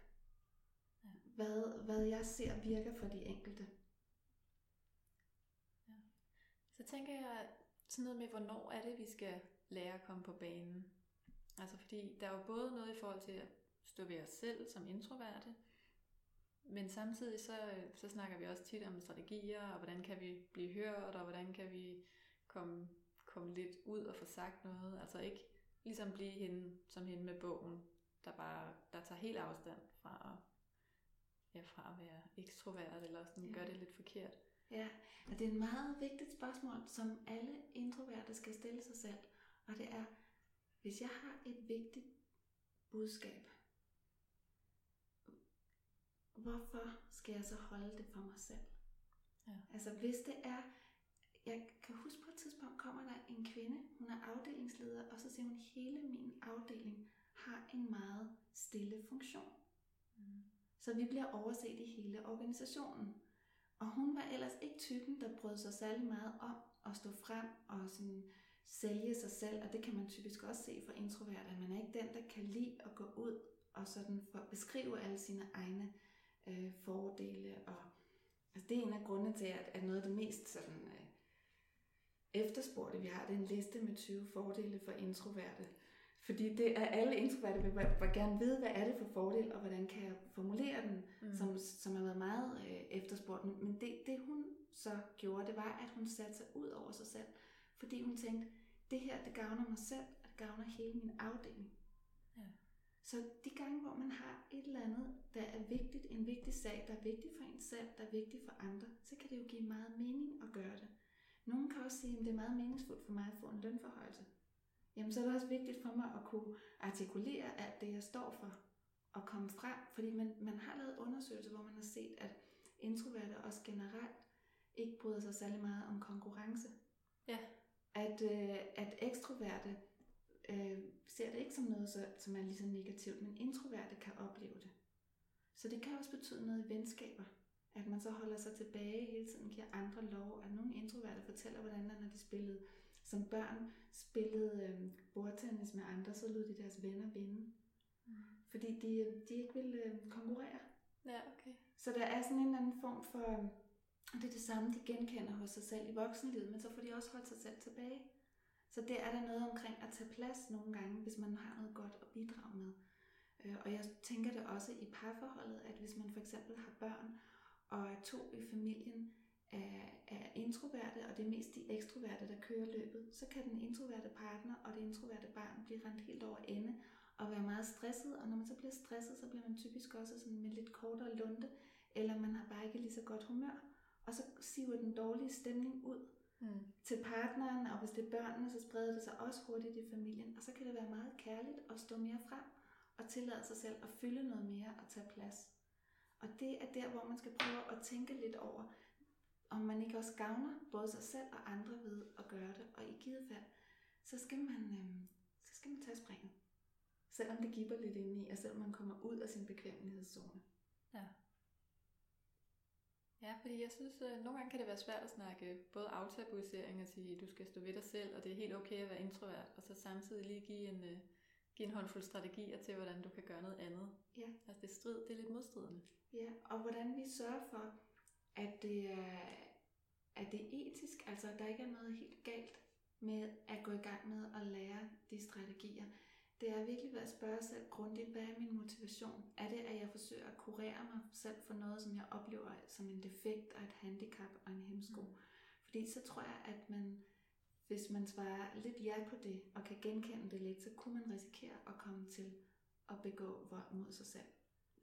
Ja. hvad, hvad jeg ser virker for de enkelte. Så tænker jeg sådan noget med, hvornår er det, vi skal lære at komme på banen. Altså fordi der er jo både noget i forhold til at stå ved os selv som introverte, men samtidig så, så snakker vi også tit om strategier, og hvordan kan vi blive hørt, og hvordan kan vi komme, komme lidt ud og få sagt noget. Altså ikke ligesom blive hende, som hende med bogen, der bare der tager helt afstand fra at, ja, fra at være ekstrovert, eller sådan Ja. gør det lidt forkert. Ja, og det er et meget vigtigt spørgsmål, som alle introverte skal stille sig selv. Og det er, hvis jeg har et vigtigt budskab, hvorfor skal jeg så holde det for mig selv? Ja. Altså hvis det er, jeg kan huske på et tidspunkt kommer der en kvinde, hun er afdelingsleder, og så siger hun, hele min afdeling har en meget stille funktion. Mm. Så vi bliver overset i hele organisationen. Og hun var ellers ikke typen, der brød sig særlig meget om at stå frem og sådan sælge sig selv. Og det kan man typisk også se for introverte, at man er ikke den, der kan lide at gå ud og sådan for beskrive alle sine egne øh, fordele. Og, altså det er en af grundene til, at, at noget af det mest sådan, øh, efterspurgte, vi har, det er en liste med 20 fordele for introverte. Fordi det er alle introverte vil bare gerne vide, hvad er det for fordel, og hvordan kan jeg formulere den, mm. som, som har været meget øh, efterspurgt. Men det, det hun så gjorde, det var, at hun satte sig ud over sig selv. Fordi hun tænkte, det her, det gavner mig selv, og det gavner hele min afdeling. Ja. Så de gange, hvor man har et eller andet, der er vigtigt, en vigtig sag, der er vigtig for en selv, der er vigtig for andre, så kan det jo give meget mening at gøre det. Nogen kan også sige, at det er meget meningsfuldt for mig at få en lønforhøjelse. Jamen så er det også vigtigt for mig at kunne artikulere alt det, jeg står for, og komme frem. Fordi man, man har lavet undersøgelser, hvor man har set, at introverte også generelt ikke bryder sig særlig meget om konkurrence. Ja. At, øh, at ekstroverte øh, ser det ikke som noget, så, som er lige så negativt, men introverte kan opleve det. Så det kan også betyde noget i venskaber. At man så holder sig tilbage hele tiden, giver andre lov. At nogle introverte fortæller, hvordan når de spillede som børn, spillede øh, bordtennis med andre, så lod de deres venner vinde. Mm. Fordi de, de ikke ville øh, konkurrere. Ja, okay. Så der er sådan en eller anden form for, øh, det er det samme, de genkender hos sig selv i voksenlivet, men så får de også holdt sig selv tilbage. Så det er der noget omkring at tage plads nogle gange, hvis man har noget godt at bidrage med. Øh, og jeg tænker det også i parforholdet, at hvis man for eksempel har børn, og er to i familien er, er introverte, og det er mest de ekstroverte, der kører løbet, så kan den introverte partner og det introverte barn blive rent helt over ende og være meget stresset, og når man så bliver stresset, så bliver man typisk også sådan med lidt kortere lunde, eller man har bare ikke lige så godt humør, og så siver den dårlige stemning ud mm. til partneren, og hvis det er børnene, så spreder det sig også hurtigt i familien, og så kan det være meget kærligt at stå mere frem og tillade sig selv at fylde noget mere og tage plads. Og det er der, hvor man skal prøve at tænke lidt over, om man ikke også gavner både sig selv og andre ved at gøre det. Og i givet fald, så skal man, øhm, så skal man tage springet. Selvom det giver lidt ind i, og selvom man kommer ud af sin bekvemmelighedszone. Ja. Ja, fordi jeg synes, at øh, nogle gange kan det være svært at snakke både aftabuisering og sige, at du skal stå ved dig selv, og det er helt okay at være introvert, og så samtidig lige give en, uh, give en håndfuld strategier til, hvordan du kan gøre noget andet. Ja. Altså det strid, det er lidt modstridende. Ja, og hvordan vi sørger for, at det er, at det er etisk, altså at der ikke er noget helt galt med at gå i gang med at lære de strategier. Det er virkelig ved at spørge sig grundigt, hvad er min motivation? Er det, at jeg forsøger at kurere mig selv for noget, som jeg oplever som en defekt og et handicap og en hemsko? Mm. Fordi så tror jeg, at man, hvis man svarer lidt ja på det, og kan genkende det lidt, så kunne man risikere at komme til at begå vold mod sig selv.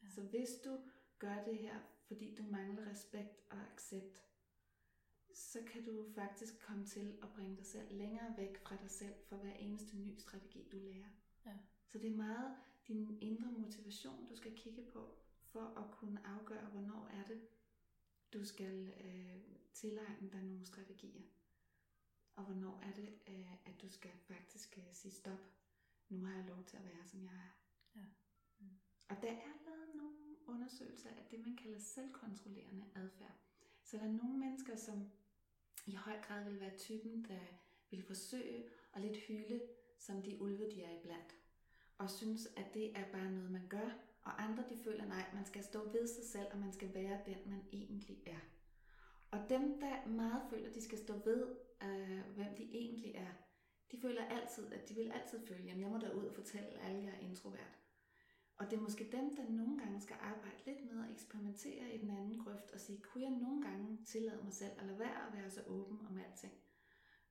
Ja. Så hvis du gør det her, fordi du mangler respekt og accept, så kan du faktisk komme til at bringe dig selv længere væk fra dig selv for hver eneste ny strategi, du lærer. Ja. Så det er meget din indre motivation, du skal kigge på, for at kunne afgøre, hvornår er det, du skal øh, tilegne dig nogle strategier. Og hvornår er det, øh, at du skal faktisk øh, sige stop. Nu har jeg lov til at være, som jeg er. Ja. Mm. Og der er lavet nogle undersøgelser af det, man kalder selvkontrollerende adfærd. Så der er nogle mennesker, som i høj grad vil være typen, der vil forsøge at lidt hyle, som de ulve, de er iblandt. Og synes, at det er bare noget, man gør. Og andre, de føler, nej, man skal stå ved sig selv, og man skal være den, man egentlig er. Og dem, der meget føler, de skal stå ved, øh, hvem de egentlig er, de føler altid, at de vil altid føle, jamen jeg må derud og fortælle alle, jeg er introvert. Og det er måske dem, der nogle gange skal arbejde lidt med at eksperimentere i den anden grøft og sige, kunne jeg nogle gange tillade mig selv at lade være at være så åben om alting?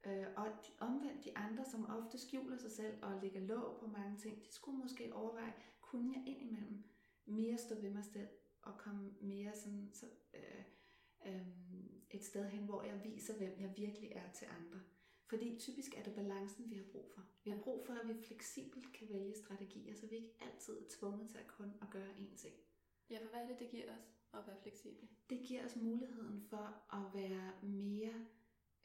Øh, og de, omvendt de andre, som ofte skjuler sig selv og lægger låg på mange ting, de skulle måske overveje, kunne jeg indimellem mere stå ved mig selv og komme mere sådan, så, øh, øh, et sted hen, hvor jeg viser, hvem jeg virkelig er til andre. Fordi typisk er det balancen, vi har brug for. Vi har brug for, at vi fleksibelt kan vælge strategier, så vi ikke altid er tvunget til at kun at gøre én ting. Ja, for hvad er det, det giver os at være fleksibel? Det giver os muligheden for at være mere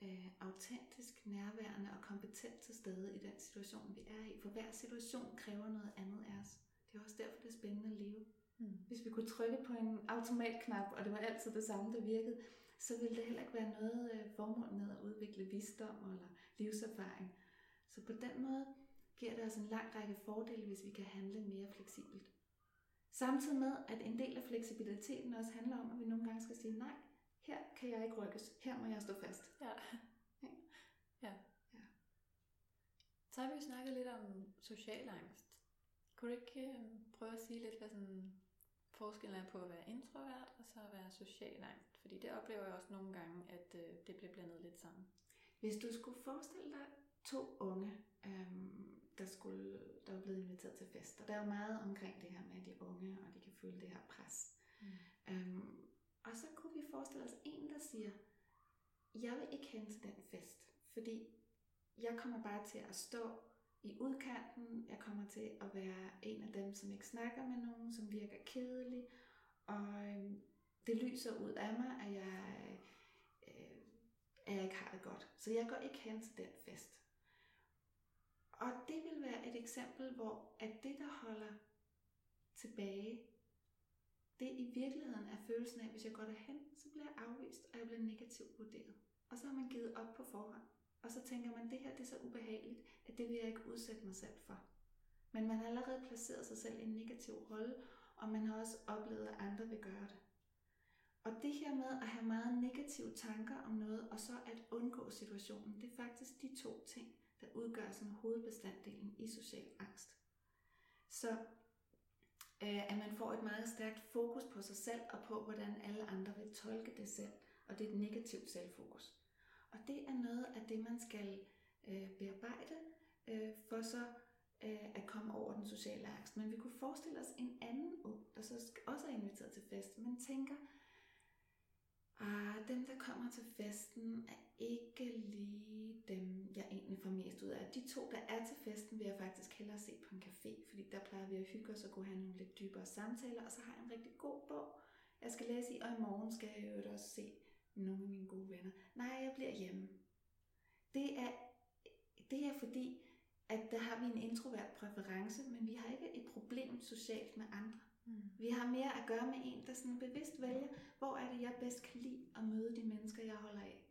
øh, autentisk, nærværende og kompetent til stede i den situation, vi er i. For hver situation kræver noget andet af os. Det er også derfor, det er spændende at leve. Mm. Hvis vi kunne trykke på en automatknap, og det var altid det samme, der virkede, så ville det heller ikke være noget øh, formål med at udvikle visdom eller livserfaring. Så på den måde giver det os en lang række fordele, hvis vi kan handle mere fleksibelt. Samtidig med, at en del af fleksibiliteten også handler om, at vi nogle gange skal sige, nej, her kan jeg ikke rykkes, her må jeg stå fast. Ja. ja. ja. Så har vi jo snakket lidt om social angst. Kunne du ikke øh, prøve at sige lidt, hvad sådan forskellen er på at være introvert og så at være social angst? Fordi det oplever jeg også nogle gange, at øh, det bliver blandet lidt sammen. Hvis du skulle forestille dig to unge, øhm, der, skulle, der var blevet inviteret til fest, og der er jo meget omkring det her med de unge, og de kan føle det her pres. Mm. Øhm, og så kunne vi forestille os en, der siger, jeg vil ikke hen til den fest, fordi jeg kommer bare til at stå i udkanten, jeg kommer til at være en af dem, som ikke snakker med nogen, som virker kedelig, og øhm, det lyser ud af mig, at jeg, øh, at jeg ikke har det godt. Så jeg går ikke hen til den fest. Og det vil være et eksempel, hvor at det, der holder tilbage, det i virkeligheden er følelsen af, at hvis jeg går derhen, så bliver jeg afvist, og jeg bliver negativt vurderet. Og så har man givet op på forhånd. Og så tænker man, at det her det er så ubehageligt, at det vil jeg ikke udsætte mig selv for. Men man har allerede placeret sig selv i en negativ rolle, og man har også oplevet, at andre vil gøre det. Og det her med at have meget negative tanker om noget, og så at undgå situationen, det er faktisk de to ting, der udgør sådan hovedbestanddelen i social angst. Så øh, at man får et meget stærkt fokus på sig selv og på, hvordan alle andre vil tolke det selv. Og det er et negativt selvfokus. Og det er noget af det, man skal øh, bearbejde øh, for så øh, at komme over den sociale angst. Men vi kunne forestille os en anden ung, der så også er inviteret til fest, men tænker, Ah, dem, der kommer til festen, er ikke lige dem, jeg egentlig får mest ud af. De to, der er til festen, vil jeg faktisk hellere se på en café, fordi der plejer vi at hygge os og kunne have nogle lidt dybere samtaler, og så har jeg en rigtig god bog, jeg skal læse i, og i morgen skal jeg jo også se nogle af mine gode venner. Nej, jeg bliver hjemme. Det er, det er fordi, at der har vi en introvert præference, men vi har ikke et problem socialt med andre. Mm. Vi har mere at gøre med en, der sådan bevidst vælger, hvor er det, jeg bedst kan lide at møde de mennesker, jeg holder af.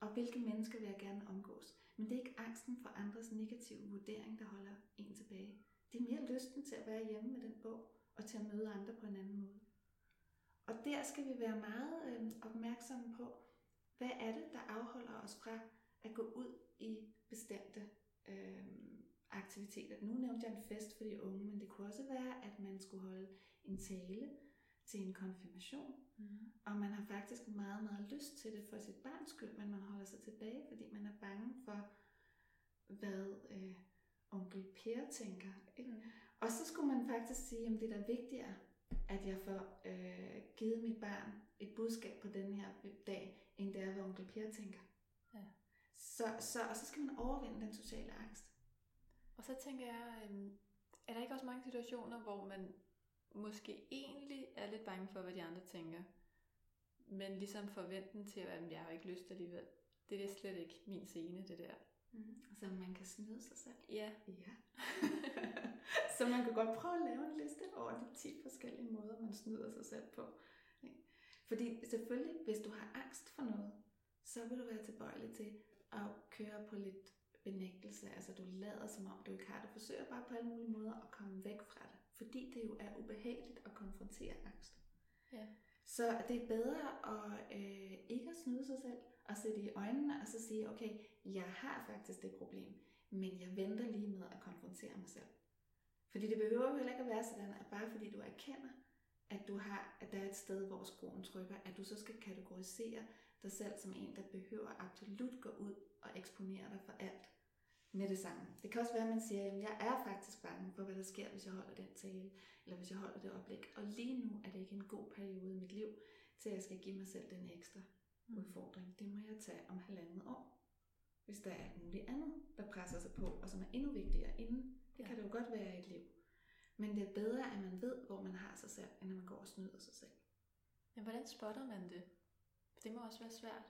Og hvilke mennesker vil jeg gerne omgås. Men det er ikke angsten for andres negative vurdering, der holder en tilbage. Det er mere lysten til at være hjemme med den bog, og til at møde andre på en anden måde. Og der skal vi være meget øh, opmærksomme på, hvad er det, der afholder os fra at gå ud i bestemte øh, aktiviteter. Nu nævnte jeg en fest for de unge, men det kunne også være, at man skulle holde en tale til en konfirmation. Mm. Og man har faktisk meget, meget lyst til det for sit barns skyld, men man holder sig tilbage, fordi man er bange for, hvad øh, onkel Per tænker. Ikke? Mm. Og så skulle man faktisk sige, at det er da vigtigere, at jeg får øh, givet mit barn et budskab på den her dag, end det er, hvad onkel Per tænker. Ja. Så, så, og så skal man overvinde den sociale angst. Og så tænker jeg, øh, er der ikke også mange situationer, hvor man måske egentlig er lidt bange for, hvad de andre tænker, men ligesom forventen til, at jeg har ikke lyst alligevel. Det er slet ikke min scene, det der. Mm. Så man kan snyde sig selv. Ja. ja. [LAUGHS] så man kan godt prøve at lave en liste over de 10 forskellige måder, man snyder sig selv på. Fordi selvfølgelig, hvis du har angst for noget, så vil du være tilbøjelig til at køre på lidt benægtelse. Altså du lader som om du ikke har det. Forsøger bare på alle mulige måder at komme væk fra det. Fordi det jo er ubehageligt at konfrontere angst. Ja. Så det er bedre at øh, ikke at snyde sig selv, og sætte i øjnene og så sige, okay, jeg har faktisk det problem, men jeg venter lige med at konfrontere mig selv. Fordi det behøver jo heller ikke at være sådan, at bare fordi du erkender, at du har, at der er et sted, hvor skruen trykker, at du så skal kategorisere dig selv som en, der behøver absolut gå ud og eksponere dig for alt med det samme. Det kan også være, at man siger, at jeg er faktisk bange for, hvad der sker, hvis jeg holder den tale, eller hvis jeg holder det oplæg. Og lige nu er det ikke en god periode i mit liv, til at jeg skal give mig selv den ekstra mm. udfordring. Det må jeg tage om halvandet år. Hvis der er alt muligt andet, der presser sig på, og som er endnu vigtigere inden. Det kan det jo godt være i et liv. Men det er bedre, at man ved, hvor man har sig selv, end at man går og snyder sig selv. Men hvordan spotter man det? Det må også være svært.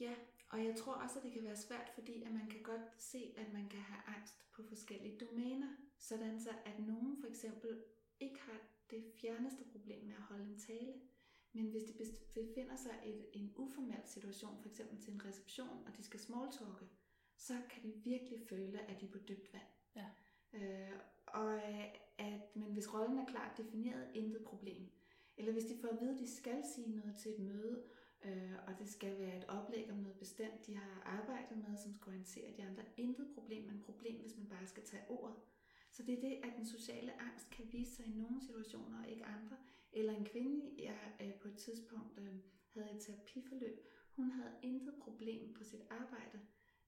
Ja, og jeg tror også, at det kan være svært, fordi at man kan godt se, at man kan have angst på forskellige domæner. Sådan så, at nogen for eksempel ikke har det fjerneste problem med at holde en tale. Men hvis de befinder sig i en uformel situation, f.eks. til en reception, og de skal smalltalke, så kan de virkelig føle, at de er på dybt vand. Ja. Øh, og at, men hvis rollen er klart defineret, intet problem. Eller hvis de får at vide, at de skal sige noget til et møde, øh, og det skal være et oplæg om noget bestemt, de har arbejdet med, som skal orientere de andre. Intet problem, men problem, hvis man bare skal tage ordet. Så det er det, at den sociale angst kan vise sig i nogle situationer og ikke andre. Eller en kvinde, jeg øh, på et tidspunkt øh, havde et terapiforløb, hun havde intet problem på sit arbejde,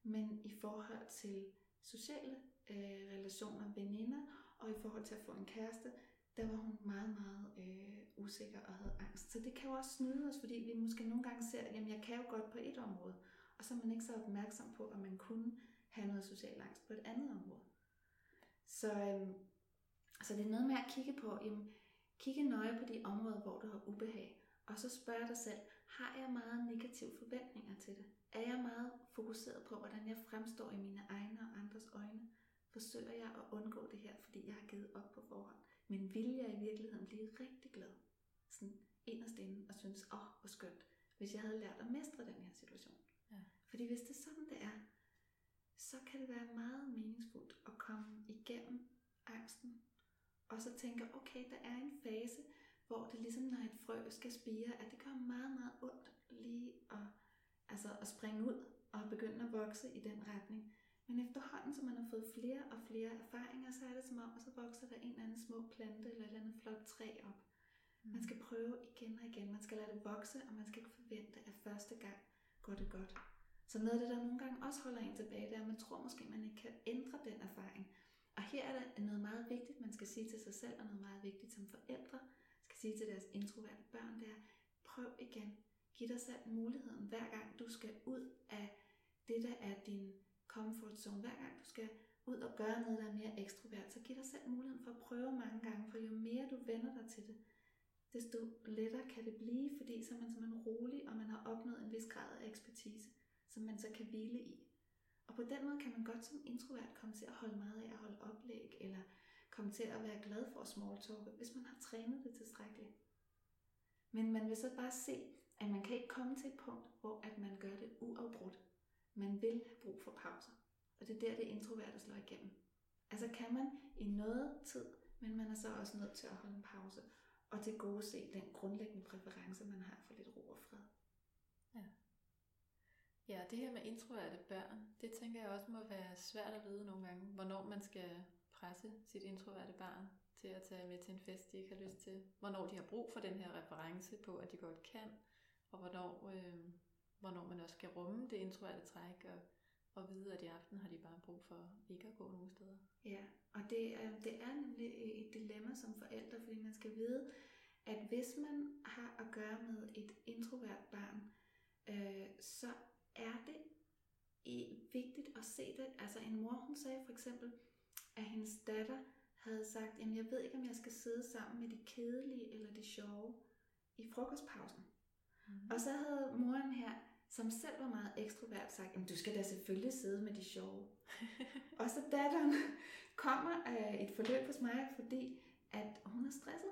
men i forhold til sociale øh, relationer, veninder, og i forhold til at få en kæreste, der var hun meget, meget øh, usikker og havde angst. Så det kan jo også snyde os, fordi vi måske nogle gange ser, at jeg kan jo godt på et område, og så er man ikke så opmærksom på, at man kunne have noget social angst på et andet område. Så, øh, så det er noget med at kigge på, jamen, kigge nøje på de områder, hvor du har ubehag, og så spørge dig selv, har jeg meget negative forventninger til det? Er jeg meget fokuseret på, hvordan jeg fremstår i mine egne og andres øjne? Forsøger jeg at undgå det her, fordi jeg har givet op på forhånd? Men vil jeg i virkeligheden blive rigtig glad? Sådan inderst inde og synes, åh, oh, hvor skønt, hvis jeg havde lært at mestre den her situation. Ja. Fordi hvis det er sådan, det er, så kan det være meget meningsfuldt at komme igennem angsten, og så tænke, okay, der er en fase, hvor det ligesom når et frø skal spire, at det gør meget, meget ondt lige at, altså at springe ud og begynde at vokse i den retning. Men efterhånden, som man har fået flere og flere erfaringer, så er det som om, at så vokser der en eller anden smuk plante eller et eller andet flot træ op. Mm. Man skal prøve igen og igen. Man skal lade det vokse, og man skal ikke forvente, at første gang går det godt. Så noget af det, der nogle gange også holder en tilbage, det er, at man tror måske, at man ikke kan ændre den erfaring. Og her er der noget meget vigtigt, man skal sige til sig selv, og noget meget vigtigt som forældre skal sige til deres introverte børn, det er, prøv igen. Giv dig selv muligheden, hver gang du skal ud af det, der er din comfort zone, hver gang du skal ud og gøre noget, der er mere ekstrovert, så giv dig selv muligheden for at prøve mange gange, for jo mere du vender dig til det, desto lettere kan det blive, fordi så er man simpelthen rolig, og man har opnået en vis grad af ekspertise, som man så kan hvile i. Og på den måde kan man godt som introvert komme til at holde meget af at holde oplæg, eller komme til at være glad for at smalltalke, hvis man har trænet det tilstrækkeligt. Men man vil så bare se, at man kan ikke komme til et punkt, hvor at man gør det uafbrudt. Man vil have brug for pauser. Og det er der, det introverte slår igennem. Altså kan man i noget tid, men man er så også nødt til at holde en pause, og til gode se den grundlæggende præference, man har for lidt ro og fred. Ja. Ja, det her med introverte børn, det tænker jeg også må være svært at vide nogle gange, hvornår man skal presse sit introverte barn til at tage med til en fest, de ikke har lyst til. Hvornår de har brug for den her reference på, at de godt kan, og hvornår, øh, hvornår man også skal rumme det introverte træk, og, og vide, at i aften har de bare brug for ikke at gå nogen steder. Ja, og det er, det er nemlig et dilemma som forældre, fordi man skal vide, at hvis man har at gøre med et introvert barn, øh, så er det vigtigt at se det. Altså en mor, hun sagde for eksempel, at hendes datter havde sagt, jamen jeg ved ikke, om jeg skal sidde sammen med de kedelige eller de sjove i frokostpausen. Mm. Og så havde moren her, som selv var meget ekstrovert, sagt, jamen du skal da selvfølgelig sidde med de sjove. [LAUGHS] og så datteren kommer af et forløb hos mig, fordi at hun er stresset.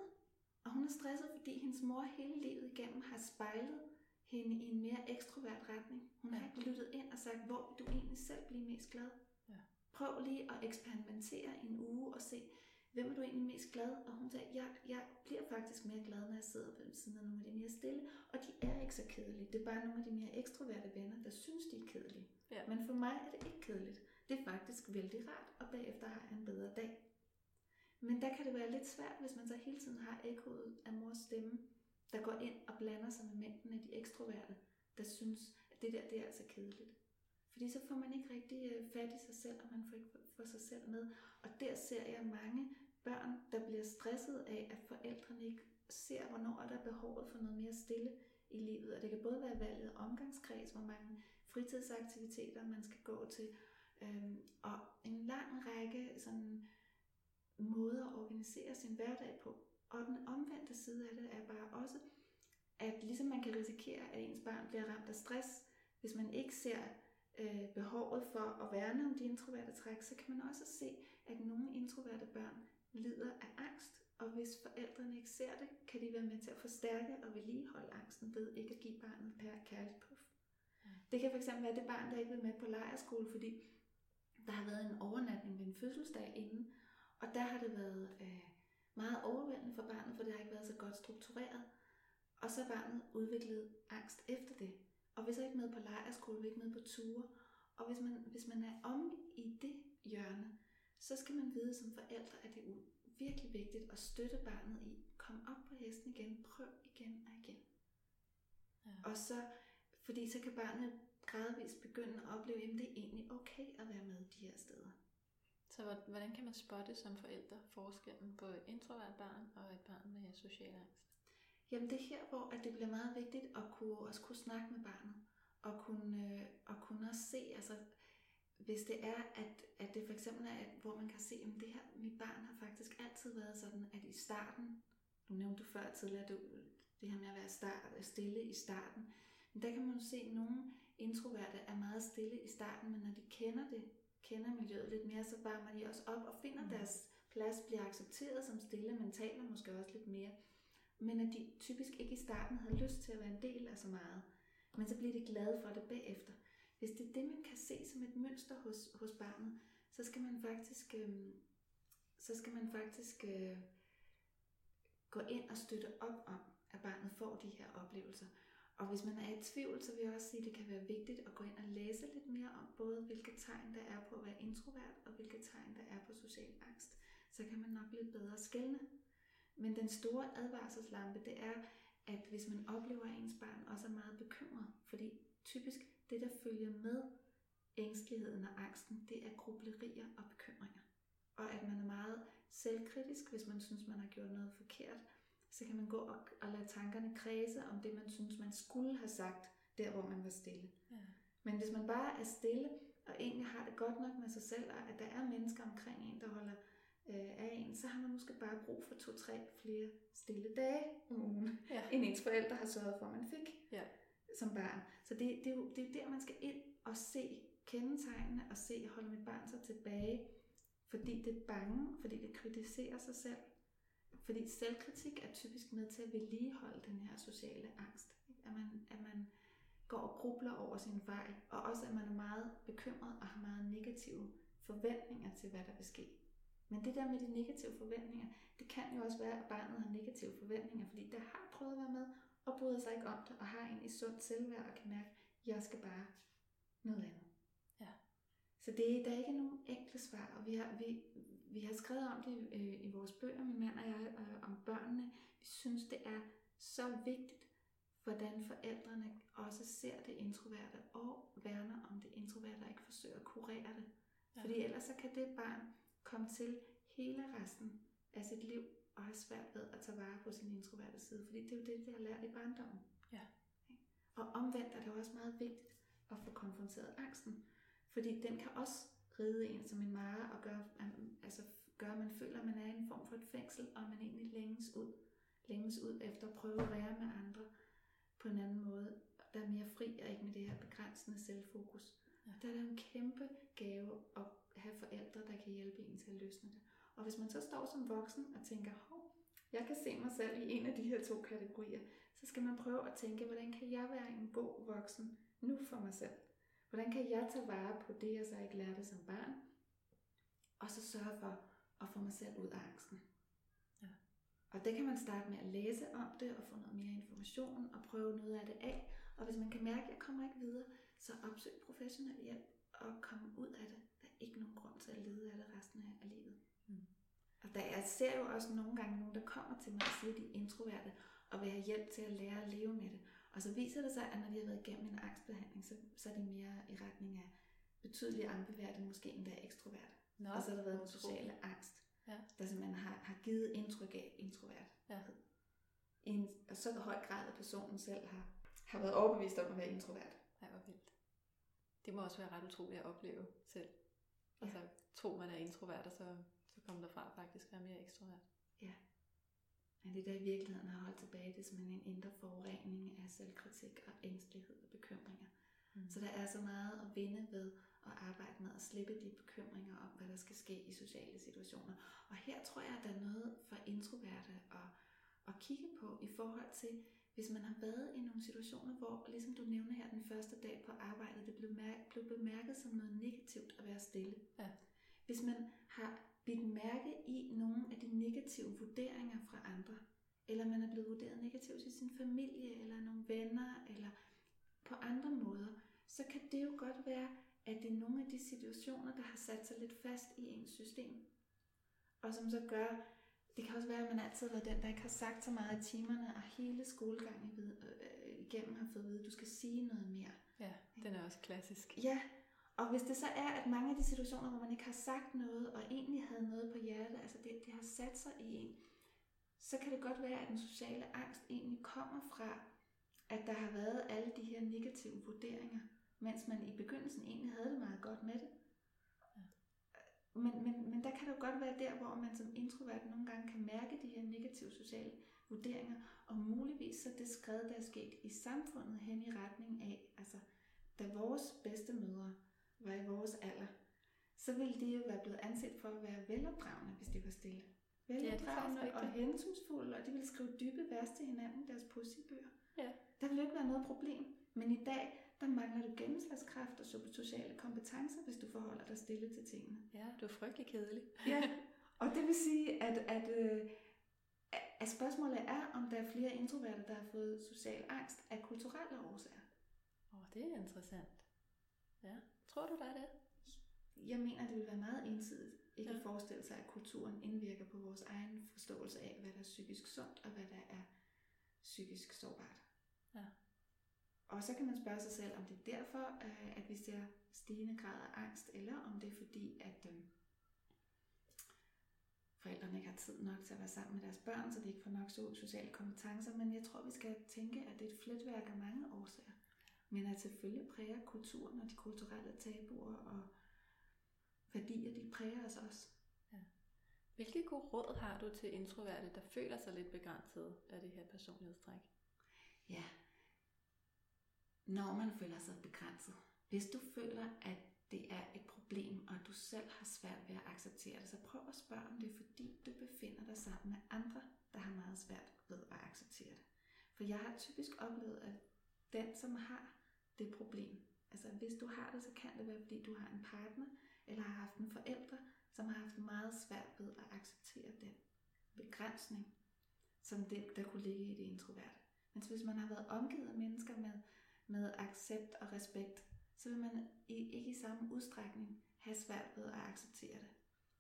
Og hun er stresset, fordi hendes mor hele livet igennem har spejlet hende i en mere ekstrovert retning. Hun har ikke lyttet ind og sagt, hvor vil du egentlig selv blive mest glad? prøv lige at eksperimentere en uge og se, hvem er du egentlig mest glad? Og hun sagde, jeg, jeg bliver faktisk mere glad, når jeg sidder ved siden af nogle af de mere stille, og de er ikke så kedelige. Det er bare nogle af de mere ekstroverte venner, der synes, de er kedelige. Ja. Men for mig er det ikke kedeligt. Det er faktisk vældig rart, og bagefter har jeg en bedre dag. Men der kan det være lidt svært, hvis man så hele tiden har ekkoet af mors stemme, der går ind og blander sig med mængden af de ekstroverte, der synes, at det der, det er altså kedeligt. Fordi så får man ikke rigtig øh, fat i sig selv, og man får ikke får sig selv med. Og der ser jeg mange børn, der bliver stresset af, at forældrene ikke ser, hvornår er der behovet for noget mere stille i livet. Og det kan både være valget omgangskreds, hvor mange fritidsaktiviteter man skal gå til, øhm, og en lang række sådan, måder at organisere sin hverdag på. Og den omvendte side af det er bare også, at ligesom man kan risikere, at ens barn bliver ramt af stress, hvis man ikke ser øh, behovet for at værne om de introverte træk, så kan man også se, at nogle introverte børn lider af angst Og hvis forældrene ikke ser det, kan de være med til at forstærke og vedligeholde angsten ved ikke at give barnet per kærligt puff. Det kan fx være det barn, der ikke vil med på lejerskole, fordi der har været en overnatning ved en fødselsdag inden, og der har det været øh, meget overvældende for barnet, for det har ikke været så godt struktureret. Og så har barnet udviklet angst efter det. Og hvis så ikke med på lejerskole, vi ikke med på ture. Og hvis man, hvis man er om i det hjørne, så skal man vide som forældre, at det er virkelig vigtigt at støtte barnet i, kom op på hesten igen, prøv igen og igen. Ja. Og så, fordi så kan barnet gradvist begynde at opleve, at det er egentlig okay at være med de her steder. Så hvordan kan man spotte som forældre forskellen på et introvert barn og et barn med social angst? Jamen det er her, hvor at det bliver meget vigtigt at kunne, også kunne snakke med barnet. Og kunne, øh, og kunne også se, altså hvis det er, at, at det for eksempel er, at, hvor man kan se, at det her, mit barn har faktisk altid været sådan, at i starten, du nævnte du før tidligere, du, det her med at være start, stille i starten, men der kan man se, at nogle introverte er meget stille i starten, men når de kender det, kender miljøet lidt mere, så varmer de også op og finder mm. deres plads, bliver accepteret som stille, men taler måske også lidt mere. Men at de typisk ikke i starten havde lyst til at være en del af så meget. Men så bliver de glade for det bagefter. Hvis det er det, man kan se som et mønster hos, hos barnet, så skal man faktisk, øh, så skal man faktisk øh, gå ind og støtte op om, at barnet får de her oplevelser. Og hvis man er i tvivl, så vil jeg også sige, at det kan være vigtigt at gå ind og læse lidt mere om både, hvilke tegn der er på at være introvert, og hvilke tegn der er på social angst. Så kan man nok lidt bedre skælne. Men den store advarselslampe, det er, at hvis man oplever, at ens barn også er meget bekymret, fordi typisk det, der følger med ængsteligheden og angsten, det er grublerier og bekymringer. Og at man er meget selvkritisk, hvis man synes, man har gjort noget forkert, så kan man gå og, og lade tankerne kredse om det, man synes, man skulle have sagt, der hvor man var stille. Ja. Men hvis man bare er stille, og egentlig har det godt nok med sig selv, og at der er mennesker omkring en, der holder øh, af en, så har man måske bare brug for to-tre flere stille dage om ugen, ja. end ens forældre har sørget for, at man fik ja som barn. Så det, det, er jo, det er der, man skal ind og se kendetegnene, og se, holde mit barn så tilbage, fordi det er bange, fordi det kritiserer sig selv, fordi selvkritik er typisk med til at vedligeholde den her sociale angst. At man, at man går og grubler over sin fejl, og også at man er meget bekymret og har meget negative forventninger til, hvad der vil ske. Men det der med de negative forventninger, det kan jo også være, at barnet har negative forventninger, fordi det har prøvet at være med, og bryder sig ikke om det, og har en i sundt selvværd, og kan mærke, at jeg skal bare noget andet. Ja. Så det, der er ikke nogen enkle svar, og vi har, vi, vi har skrevet om det øh, i vores bøger, min mand og jeg, øh, om børnene. Vi synes, det er så vigtigt, hvordan forældrene også ser det introverte og værner om det introverte og ikke forsøger at kurere det. Ja. Fordi ellers så kan det barn komme til hele resten af sit liv og have svært ved at tage vare på sin introverte side. Fordi det er jo det, det har lært i barndommen. Ja. Og omvendt er det også meget vigtigt at få konfronteret angsten. Fordi den kan også ride en som en mare og gøre, altså gør, at man føler, at man er i en form for et fængsel, og man egentlig længes ud, længes ud efter at prøve at være med andre på en anden måde, der er mere fri og ikke med det her begrænsende selvfokus. Ja. Der er der en kæmpe gave at have forældre, der kan hjælpe en til at løsne det. Og hvis man så står som voksen og tænker, hov, jeg kan se mig selv i en af de her to kategorier, så skal man prøve at tænke, hvordan kan jeg være en god voksen nu for mig selv? Hvordan kan jeg tage vare på det, jeg så ikke lærte som barn? Og så sørge for at få mig selv ud af angsten. Ja. Og det kan man starte med at læse om det og få noget mere information og prøve noget af det af. Og hvis man kan mærke, at jeg kommer ikke videre, så opsøg professionel hjælp og komme ud af det. Der er ikke nogen grund til at lede af det resten af livet. Og der, jeg ser jo også nogle gange nogen, der kommer til mig og siger, at de er introverte og vil have hjælp til at lære at leve med det. Og så viser det sig, at når de har været igennem en angstbehandling, så, så er de mere i retning af betydeligt ambiverte, måske endda ekstroverte. Nå, og så har der været en social angst, ja. der simpelthen har, har givet indtryk af introvert. Ja. I en så høj grad, at personen selv har, har været overbevist om at være introvert. Ja, hvor vildt. Det må også være ret utroligt at opleve selv. Ja. Altså tro, man er introvert, og så, så kommer derfra faktisk være mere ekstrovert. Ja. Men det der i virkeligheden har holdt tilbage, det er simpelthen en indre forurening af selvkritik og ængstelighed og bekymringer. Mm. Så der er så meget at vinde ved at arbejde med at slippe de bekymringer om, hvad der skal ske i sociale situationer. Og her tror jeg, at der er noget for introverte at, at kigge på i forhold til, hvis man har været i nogle situationer, hvor, ligesom du nævner her den første dag på arbejdet, det blev, mær- blev bemærket som noget negativt at være stille. Ja. Hvis man har bidt mærke i nogle af de negative vurderinger fra andre, eller man er blevet vurderet negativt i sin familie, eller nogle venner, eller på andre måder, så kan det jo godt være, at det er nogle af de situationer, der har sat sig lidt fast i ens system. Og som så gør, det kan også være, at man altid har været den, der ikke har sagt så meget i timerne, og hele skolegangen øh, igennem har fået at vide, at du skal sige noget mere. Ja, den er også klassisk. Ja, og hvis det så er, at mange af de situationer, hvor man ikke har sagt noget, og egentlig havde noget på hjertet, altså det, det har sat sig i en, så kan det godt være, at den sociale angst egentlig kommer fra, at der har været alle de her negative vurderinger, mens man i begyndelsen egentlig havde det meget godt med det. Men, men, men der kan det jo godt være der, hvor man som introvert nogle gange kan mærke de her negative sociale vurderinger, og muligvis så det skred, der er sket i samfundet hen i retning af, altså da vores bedste mødre var i vores alder, så ville de jo være blevet anset for at være velopdragende, hvis de var stille. Velopdragende ja, og hensynsfulde, og de ville skrive dybe vers til hinanden i deres poesibøger. Ja. Der ville jo ikke være noget problem. Men i dag, der mangler du gennemslagskraft og sociale kompetencer, hvis du forholder dig stille til tingene. Ja, du er frygtelig kedelig. [LAUGHS] ja, [LAUGHS] og det vil sige, at, at, øh, at spørgsmålet er, om der er flere introverte, der har fået social angst af kulturelle årsager. Åh, oh, det er interessant. Ja, tror du, der er det? Jeg mener, det vil være meget ensidigt ikke ja. at forestille sig, at kulturen indvirker på vores egen forståelse af, hvad der er psykisk sundt og hvad der er psykisk sårbart. Ja. Og så kan man spørge sig selv, om det er derfor, øh, at vi ser stigende grad af angst, eller om det er fordi, at øh, forældrene ikke har tid nok til at være sammen med deres børn, så de ikke får nok sociale kompetencer. Men jeg tror, vi skal tænke, at det er et fletværk af mange årsager. Men at selvfølgelig præger kulturen og de kulturelle tabuer og værdier, de præger os også. Ja. Hvilke gode råd har du til introverte, der føler sig lidt begrænset af det her personlighedstræk? Ja, når man føler sig begrænset. Hvis du føler, at det er et problem, og du selv har svært ved at acceptere det, så prøv at spørge, om det er fordi, du befinder dig sammen med andre, der har meget svært ved at acceptere det. For jeg har typisk oplevet, at den, som har det problem, altså hvis du har det, så kan det være, fordi du har en partner, eller har haft en forælder, som har haft meget svært ved at acceptere den begrænsning, som den, der kunne ligge i det introverte. Men hvis man har været omgivet af mennesker med med accept og respekt, så vil man ikke i samme udstrækning have svært ved at acceptere det.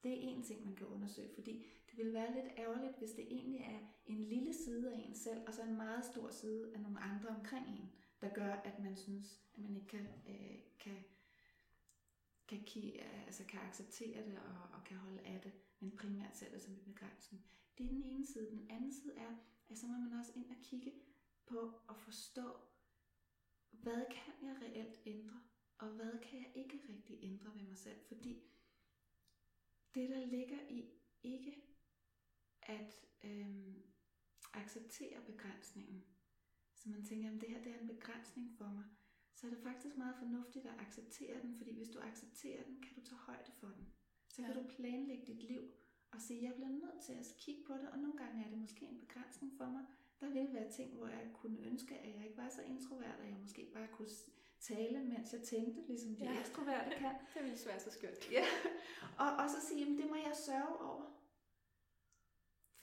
Det er en ting, man kan undersøge, fordi det vil være lidt ærgerligt, hvis det egentlig er en lille side af en selv, og så en meget stor side af nogle andre omkring en, der gør, at man synes, at man ikke kan, øh, kan, kan, altså kan acceptere det og, og kan holde af det, men primært ser det som en begrænsning. Det er den ene side. Den anden side er, at så må man også ind og kigge på at forstå, hvad kan jeg reelt ændre, og hvad kan jeg ikke rigtig ændre ved mig selv? Fordi det, der ligger i ikke at øhm, acceptere begrænsningen, så man tænker, at det her det er en begrænsning for mig, så er det faktisk meget fornuftigt at acceptere den, fordi hvis du accepterer den, kan du tage højde for den. Så kan ja. du planlægge dit liv og sige, jeg bliver nødt til at kigge på det, og nogle gange er det måske en begrænsning for mig, der ville være ting, hvor jeg kunne ønske, at jeg ikke var så introvert, og jeg måske bare kunne tale, mens jeg tænkte, ligesom de ja. ekstroverte kan. [LAUGHS] det ville være så skønt. Ja. Og, og så sige, at det må jeg sørge over.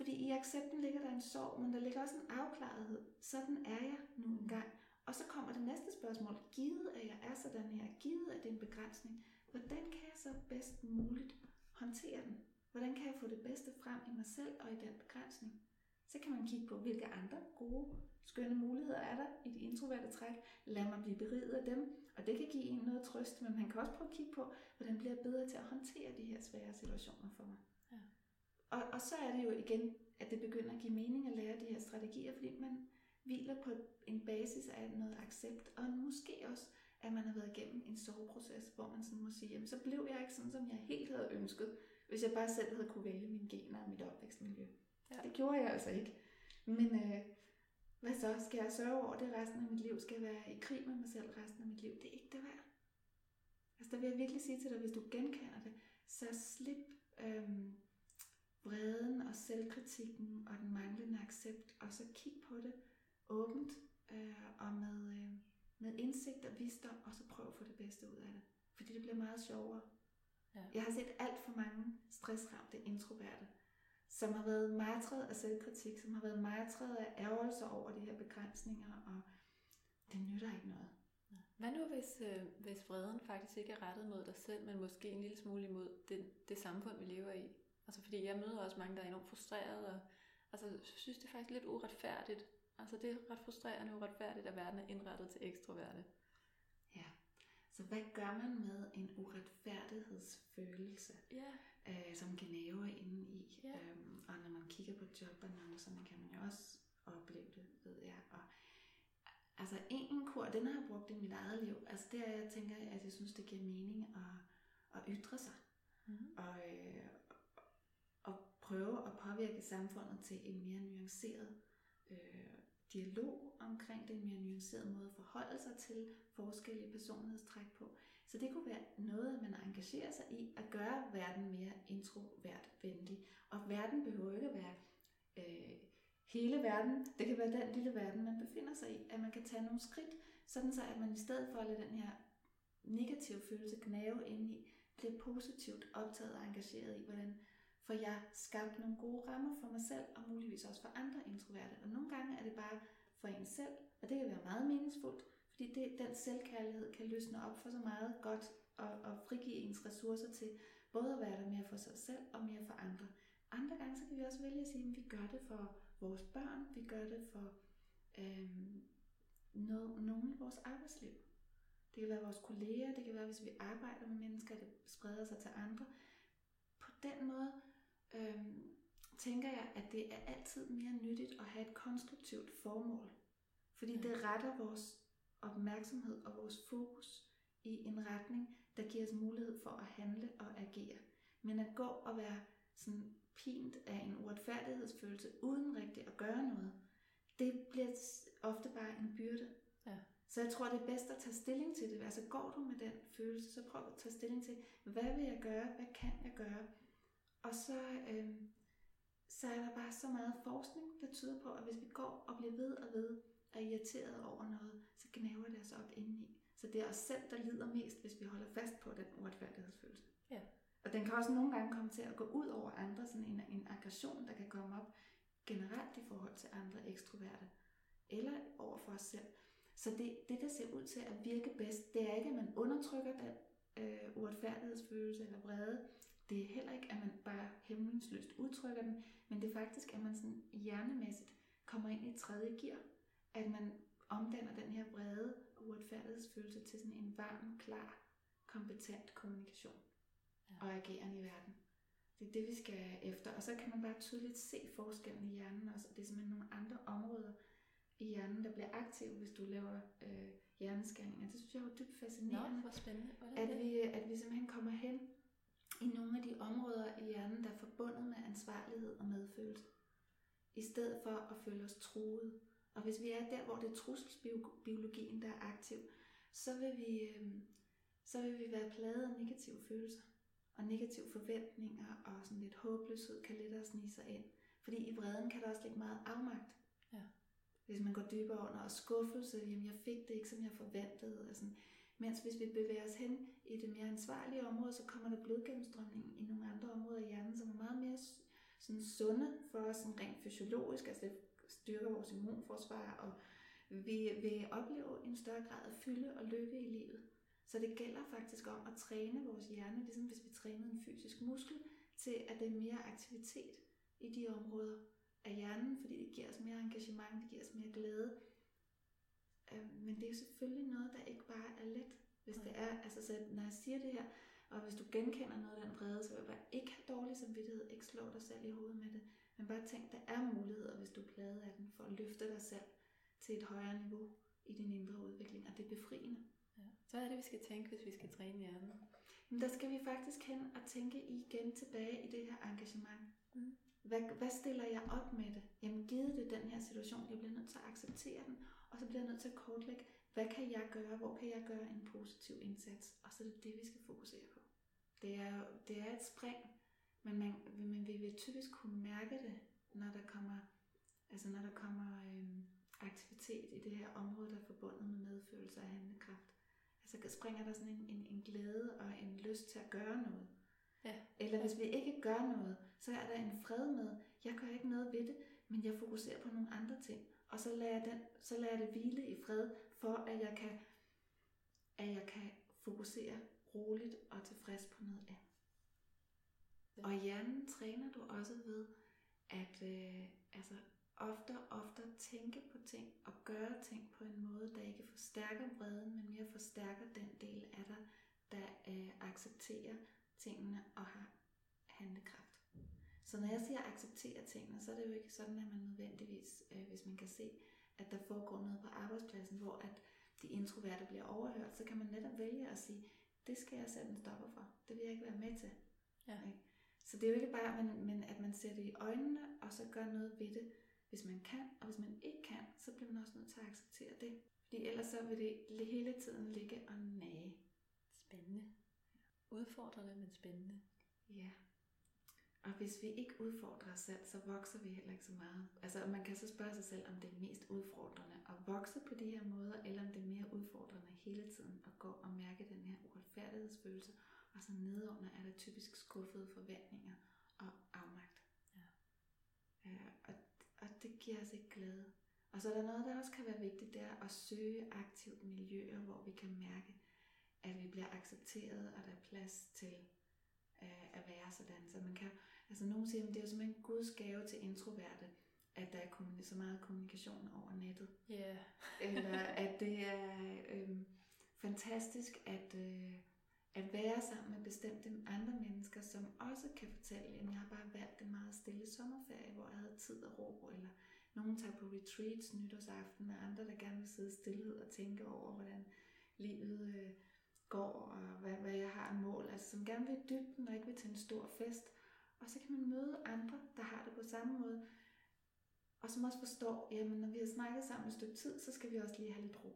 Fordi i accepten ligger der en sorg, men der ligger også en afklarethed. Sådan er jeg nu engang. Og så kommer det næste spørgsmål. Givet at jeg er sådan her, givet at det er en begrænsning, hvordan kan jeg så bedst muligt håndtere den? Hvordan kan jeg få det bedste frem i mig selv og i den begrænsning? Så kan man kigge på, hvilke andre gode, skønne muligheder er der i de introverte træk. Lad mig blive beriget af dem, og det kan give en noget trøst, men man kan også prøve at kigge på, hvordan bliver jeg bedre til at håndtere de her svære situationer for mig. Og, og så er det jo igen, at det begynder at give mening at lære de her strategier, fordi man hviler på en basis af noget accept, og måske også, at man har været igennem en soveproces, hvor man sådan må sige, jamen så blev jeg ikke sådan, som jeg helt havde ønsket, hvis jeg bare selv havde kunne vælge mine gener og mit opvækstmiljø. Ja. Det gjorde jeg altså ikke. Men, øh, Hvad så? Skal jeg sørge over det resten af mit liv? Skal jeg være i krig med mig selv resten af mit liv? Det er ikke det værd. Altså der vil jeg virkelig sige til dig, hvis du genkender det, så slip øhm, vreden og selvkritikken og den manglende accept, og så kig på det åbent øh, og med, øh, med indsigt og visdom, og så prøv at få det bedste ud af det. Fordi det bliver meget sjovere. Ja. Jeg har set alt for mange stressramte introverte, som har været martret af selvkritik, som har været martret af ærgelser over de her begrænsninger, og det nytter ikke noget. Hvad nu, hvis, øh, hvis vreden faktisk ikke er rettet mod dig selv, men måske en lille smule imod det, det samfund, vi lever i? Altså, fordi jeg møder også mange, der er enormt frustrerede, og altså, synes, det er faktisk lidt uretfærdigt. Altså, det er ret frustrerende og uretfærdigt, at verden er indrettet til ekstroverte. Ja, så hvad gør man med en uretfærdighedsfølelse, ja. øh, som gnaver inde i? Ja. Øhm, og når man kigger på jobannoncerne, kan man jo også opleve det, ved jeg. Og, altså en kur, den har jeg brugt i mit eget liv. Altså det er, jeg tænker, at jeg synes, det giver mening at, at ytre sig. Mm-hmm. Og, øh, og prøve at påvirke samfundet til en mere nuanceret øh, dialog omkring det, en mere nuanceret måde at forholde sig til forskellige personlighedstræk på. Så det kunne være noget, man engagerer sig i at gøre verden mere introvert venlig. Og verden behøver ikke at være øh, hele verden. Det kan være den lille verden, man befinder sig i. At man kan tage nogle skridt, sådan så at man i stedet for at lade den her negative følelse gnave ind i, bliver positivt optaget og engageret i, hvordan for jeg skabte nogle gode rammer for mig selv, og muligvis også for andre introverte. Og nogle gange er det bare for en selv, og det kan være meget meningsfuldt, fordi det, den selvkærlighed kan løsne op for så meget godt, og, og frigive ens ressourcer til både at være der mere for sig selv og mere for andre. Andre gange så kan vi også vælge at sige, at vi gør det for vores børn, vi gør det for øhm, noget, nogen i vores arbejdsliv. Det kan være vores kolleger, det kan være, hvis vi arbejder med mennesker, det spreder sig til andre. På den måde øhm, tænker jeg, at det er altid mere nyttigt at have et konstruktivt formål. Fordi det retter vores opmærksomhed og vores fokus i en retning, der giver os mulighed for at handle og agere. Men at gå og være sådan pint af en uretfærdighedsfølelse uden rigtigt at gøre noget, det bliver ofte bare en byrde. Ja. Så jeg tror, det er bedst at tage stilling til det. Altså går du med den følelse, så prøv at tage stilling til, hvad vil jeg gøre, hvad kan jeg gøre? Og så, øh, så er der bare så meget forskning, der tyder på, at hvis vi går og bliver ved og ved er irriteret over noget, så gnaver det os op indeni. Så det er os selv, der lider mest, hvis vi holder fast på den uretfærdighedsfølelse. Ja. Og den kan også nogle gange komme til at gå ud over andre, sådan en, en aggression, der kan komme op generelt i forhold til andre ekstroverte, eller over for os selv. Så det, det, der ser ud til at virke bedst, det er ikke, at man undertrykker den øh, uretfærdighedsfølelse eller vrede. Det er heller ikke, at man bare hemmelingsløst udtrykker den, men det er faktisk, at man sådan hjernemæssigt kommer ind i tredje gear. At man omdanner den her vrede og uretfærdighedsfølelse til sådan en varm, klar, kompetent kommunikation ja. og ageren i verden. Det er det, vi skal efter. Og så kan man bare tydeligt se forskellen i hjernen også. Og det er simpelthen nogle andre områder i hjernen, der bliver aktive, hvis du laver øh, hjerneskanninger. Det synes jeg er dybt fascinerende. Nå, hvor spændende. Hvordan at, det? vi, at vi simpelthen kommer hen i nogle af de områder i hjernen, der er forbundet med ansvarlighed og medfølelse. I stedet for at føle os truet. Og hvis vi er der, hvor det er trusselsbiologien, der er aktiv, så vil vi, øh, så vil vi være plaget af negative følelser og negative forventninger og sådan lidt håbløshed kan lidt at snige sig ind. Fordi i vreden kan der også ligge meget afmagt. Ja. Hvis man går dybere under og skuffelse, jamen jeg fik det ikke, som jeg forventede. Og sådan. Mens hvis vi bevæger os hen i det mere ansvarlige område, så kommer der blodgennemstrømning i nogle andre områder i hjernen, som er meget mere sådan sunde for os sådan rent fysiologisk. Altså det styrker vores immunforsvar, og vi vil opleve en større grad af fylde og lykke i livet. Så det gælder faktisk om at træne vores hjerne, ligesom hvis vi trænede en fysisk muskel, til at det er mere aktivitet i de områder af hjernen, fordi det giver os mere engagement, det giver os mere glæde. Men det er jo selvfølgelig noget, der ikke bare er let, hvis det er, altså så når jeg siger det her, og hvis du genkender noget af den vrede, så vil jeg bare ikke have dårlig samvittighed, ikke slå dig selv i hovedet med det, men bare tænk, der er muligheder, hvis du er pladet af den, for at løfte dig selv til et højere niveau i din indre udvikling, og det er befriende. Ja. Så er det, vi skal tænke, hvis vi skal træne hjernen? Men der skal vi faktisk hen og tænke igen tilbage i det her engagement. Mm. Hvad, hvad stiller jeg op med det? Jamen givet det den her situation, jeg bliver nødt til at acceptere den, og så bliver jeg nødt til at kortlægge, hvad kan jeg gøre, hvor kan jeg gøre en positiv indsats, og så er det det, vi skal fokusere på. Det er, det er et spring, men, man, men vi vil typisk kunne mærke det, når der kommer, altså når der kommer øhm, aktivitet i det her område, der er forbundet med medfølelse og handlekraft. Altså springer der sådan en, en, en glæde og en lyst til at gøre noget. Ja. Eller hvis vi ikke gør noget, så er der en fred med, jeg gør ikke noget ved det, men jeg fokuserer på nogle andre ting. Og så lader jeg, den, så lader jeg det hvile i fred, for at jeg kan, at jeg kan fokusere roligt og tilfreds på noget andet. Og hjernen træner du også ved, at øh, altså, ofte ofte tænke på ting og gøre ting på en måde, der ikke forstærker vreden, men mere forstærker den del af dig, der øh, accepterer tingene og har handlekraft. Så når jeg siger acceptere tingene, så er det jo ikke sådan, at man nødvendigvis, øh, hvis man kan se, at der foregår noget på arbejdspladsen, hvor at de introverte bliver overhørt, så kan man netop vælge at sige, det skal jeg sætte en stopper for. Det vil jeg ikke være med til. Ja. Ikke? Så det er jo ikke bare, men, men at man ser det i øjnene, og så gør noget ved det, hvis man kan. Og hvis man ikke kan, så bliver man også nødt til at acceptere det. Fordi ellers så vil det hele tiden ligge og nage. Spændende. Udfordrende, men spændende. Ja. Og hvis vi ikke udfordrer os selv, så vokser vi heller ikke så meget. Altså man kan så spørge sig selv, om det er mest udfordrende at vokse på de her måder, eller om det er mere udfordrende hele tiden at gå og mærke den her uretfærdighedsfølelse, og så nedenunder er der typisk skuffede forventninger og afmagt. Ja. Øh, og, og det giver os ikke glæde. Og så er der noget, der også kan være vigtigt, det er at søge aktivt miljøer, hvor vi kan mærke, at vi bliver accepteret, og der er plads til øh, at være sådan. Så man kan, altså nogen siger, at det er jo simpelthen en Guds gave til introverte, at der er så meget kommunikation over nettet. Ja. Yeah. [LAUGHS] Eller at det er øh, fantastisk, at, øh, at være sammen med bestemte andre mennesker, som også kan fortælle, at jeg har bare valgt en meget stille sommerferie, hvor jeg havde tid og ro, eller nogen tager på retreats nytårsaften, og andre, der gerne vil sidde i stillhed og tænke over, hvordan livet øh, går, og hvad, hvad jeg har en mål, altså som gerne vil dybden og ikke vil til en stor fest. Og så kan man møde andre, der har det på samme måde, og som også forstår, jamen når vi har snakket sammen et stykke tid, så skal vi også lige have lidt ro.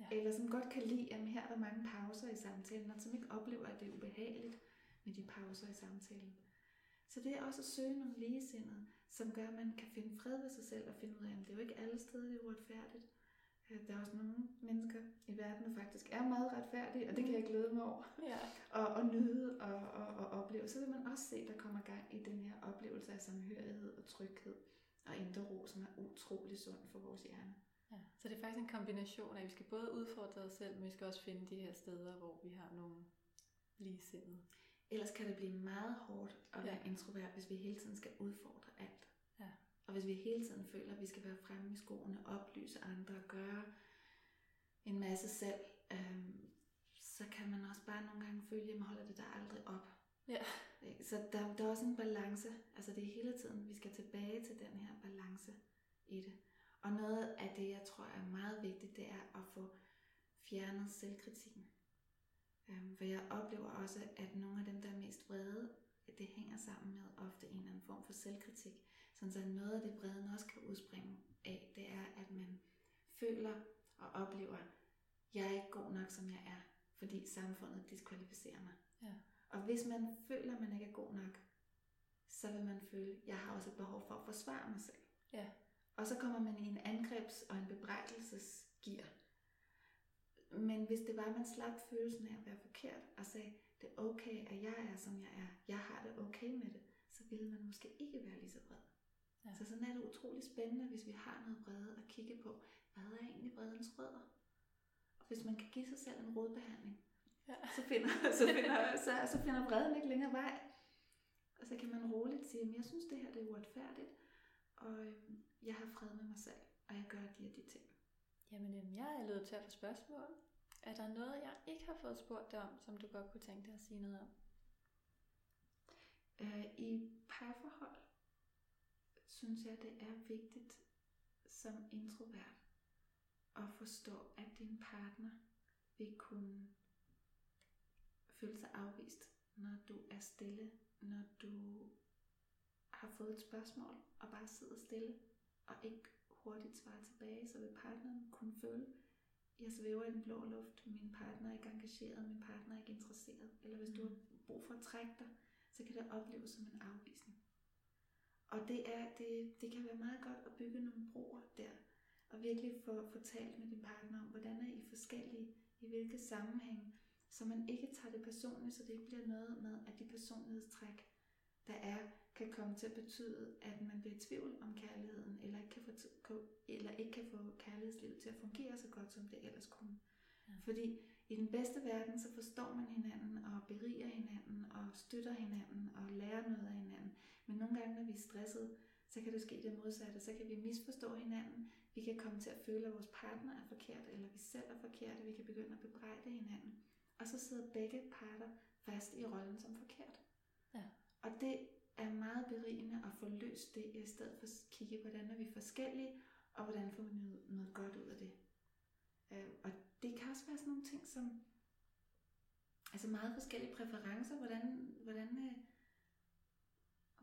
Ja. Eller som godt kan lide, at her er der mange pauser i samtalen, og som ikke oplever, at det er ubehageligt med de pauser i samtalen. Så det er også at søge nogle ligesindede, som gør, at man kan finde fred ved sig selv og finde ud af, at det er jo ikke alle steder, det er uretfærdigt. Øh, der er også nogle mennesker i verden, der faktisk er meget retfærdige, og det kan jeg glæde mig over. Ja. og, og nyde og, og, og opleve. Så vil man også se, der kommer gang i den her oplevelse af samhørighed og tryghed og indre ro, som er utrolig sund for vores hjerne. Ja, så det er faktisk en kombination af, at vi skal både udfordre os selv, men vi skal også finde de her steder, hvor vi har nogle ligesindede. Ellers kan det blive meget hårdt at være ja. introvert, hvis vi hele tiden skal udfordre. Og hvis vi hele tiden føler, at vi skal være fremme i skoene, oplyse andre og gøre en masse selv, øhm, så kan man også bare nogle gange føle, at man holder det der aldrig op. Ja. Så der, der er også en balance. Altså det er hele tiden, vi skal tilbage til den her balance i det. Og noget af det, jeg tror er meget vigtigt, det er at få fjernet selvkritikken. Øhm, for jeg oplever også, at nogle af dem, der er mest vrede, det hænger sammen med ofte en eller anden form for selvkritik. Sådan så noget af det vreden også kan udspringe af, det er, at man føler og oplever, jeg er ikke god nok, som jeg er, fordi samfundet diskvalificerer mig. Ja. Og hvis man føler, at man ikke er god nok, så vil man føle, at jeg har også et behov for at forsvare mig selv. Ja. Og så kommer man i en angrebs- og en bebrejdelsesgear. Men hvis det var, at man slap følelsen af at være forkert, og sagde, det er okay, at jeg er, som jeg er, jeg har det okay med det, så ville man måske ikke være lige så vred. Ja. Så sådan er det utrolig spændende, hvis vi har noget vrede at kigge på. Hvad er egentlig vredens rødder? Og hvis man kan give sig selv en rodbehandling, ja. så, finder, så, finder, så, så finder vreden ikke længere vej. Og så kan man roligt sige, at jeg synes, det her det er uretfærdigt, og øhm, jeg har fred med mig selv, og jeg gør de og de ting. Jamen, øhm, jeg er løbet til at få spørgsmål. Er der noget, jeg ikke har fået spurgt dig om, som du godt kunne tænke dig at sige noget om? Øh, I parforhold synes jeg, det er vigtigt som introvert at forstå, at din partner vil kunne føle sig afvist, når du er stille, når du har fået et spørgsmål og bare sidder stille og ikke hurtigt svarer tilbage, så vil partneren kunne føle, jeg svæver i den blå luft, min partner er ikke engageret, min partner er ikke interesseret. Eller hvis du har brug for at trække dig, så kan det opleves som en afvisning. Og det, er, det, det kan være meget godt at bygge nogle broer der, og virkelig få, få talt med din partner om, hvordan er I forskellige, i hvilke sammenhæng, så man ikke tager det personligt, så det ikke bliver noget med, at de personlighedstræk, der er, kan komme til at betyde, at man bliver i tvivl om kærligheden, eller ikke kan få, eller ikke kan få kærlighedslivet til at fungere så godt, som det ellers kunne. Ja. Fordi i den bedste verden, så forstår man hinanden, og beriger hinanden, og støtter hinanden, og lærer noget af hinanden. Men nogle gange, når vi er stressede, så kan det ske det modsatte. Så kan vi misforstå hinanden. Vi kan komme til at føle, at vores partner er forkert, eller vi selv er forkerte. Vi kan begynde at bebrejde hinanden. Og så sidder begge parter fast i rollen som forkert. Ja. Og det er meget berigende at få løst det, i stedet for at kigge, hvordan er vi forskellige, og hvordan får vi noget, noget godt ud af det. Øh, og det kan også være sådan nogle ting som, altså meget forskellige præferencer, hvordan, hvordan, øh,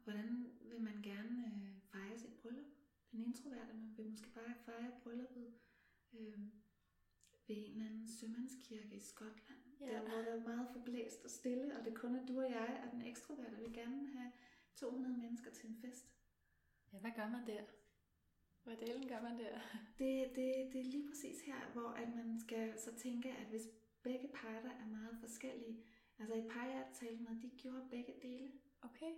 hvordan vil man gerne øh, fejre sit bryllup? Den introverte, man vil måske bare fejre brylluppet øh, ved en eller anden sømandskirke i Skotland, ja. der hvor der er meget forblæst og stille, og det kun er du og jeg, og den ekstroverte vil gerne have 200 mennesker til en fest. Ja, hvad gør man der? Hvad delen gør man der? Det, det, det er lige præcis her, hvor at man skal så tænke, at hvis begge parter er meget forskellige, altså et par, jeg talte med, de gjorde begge dele. Okay.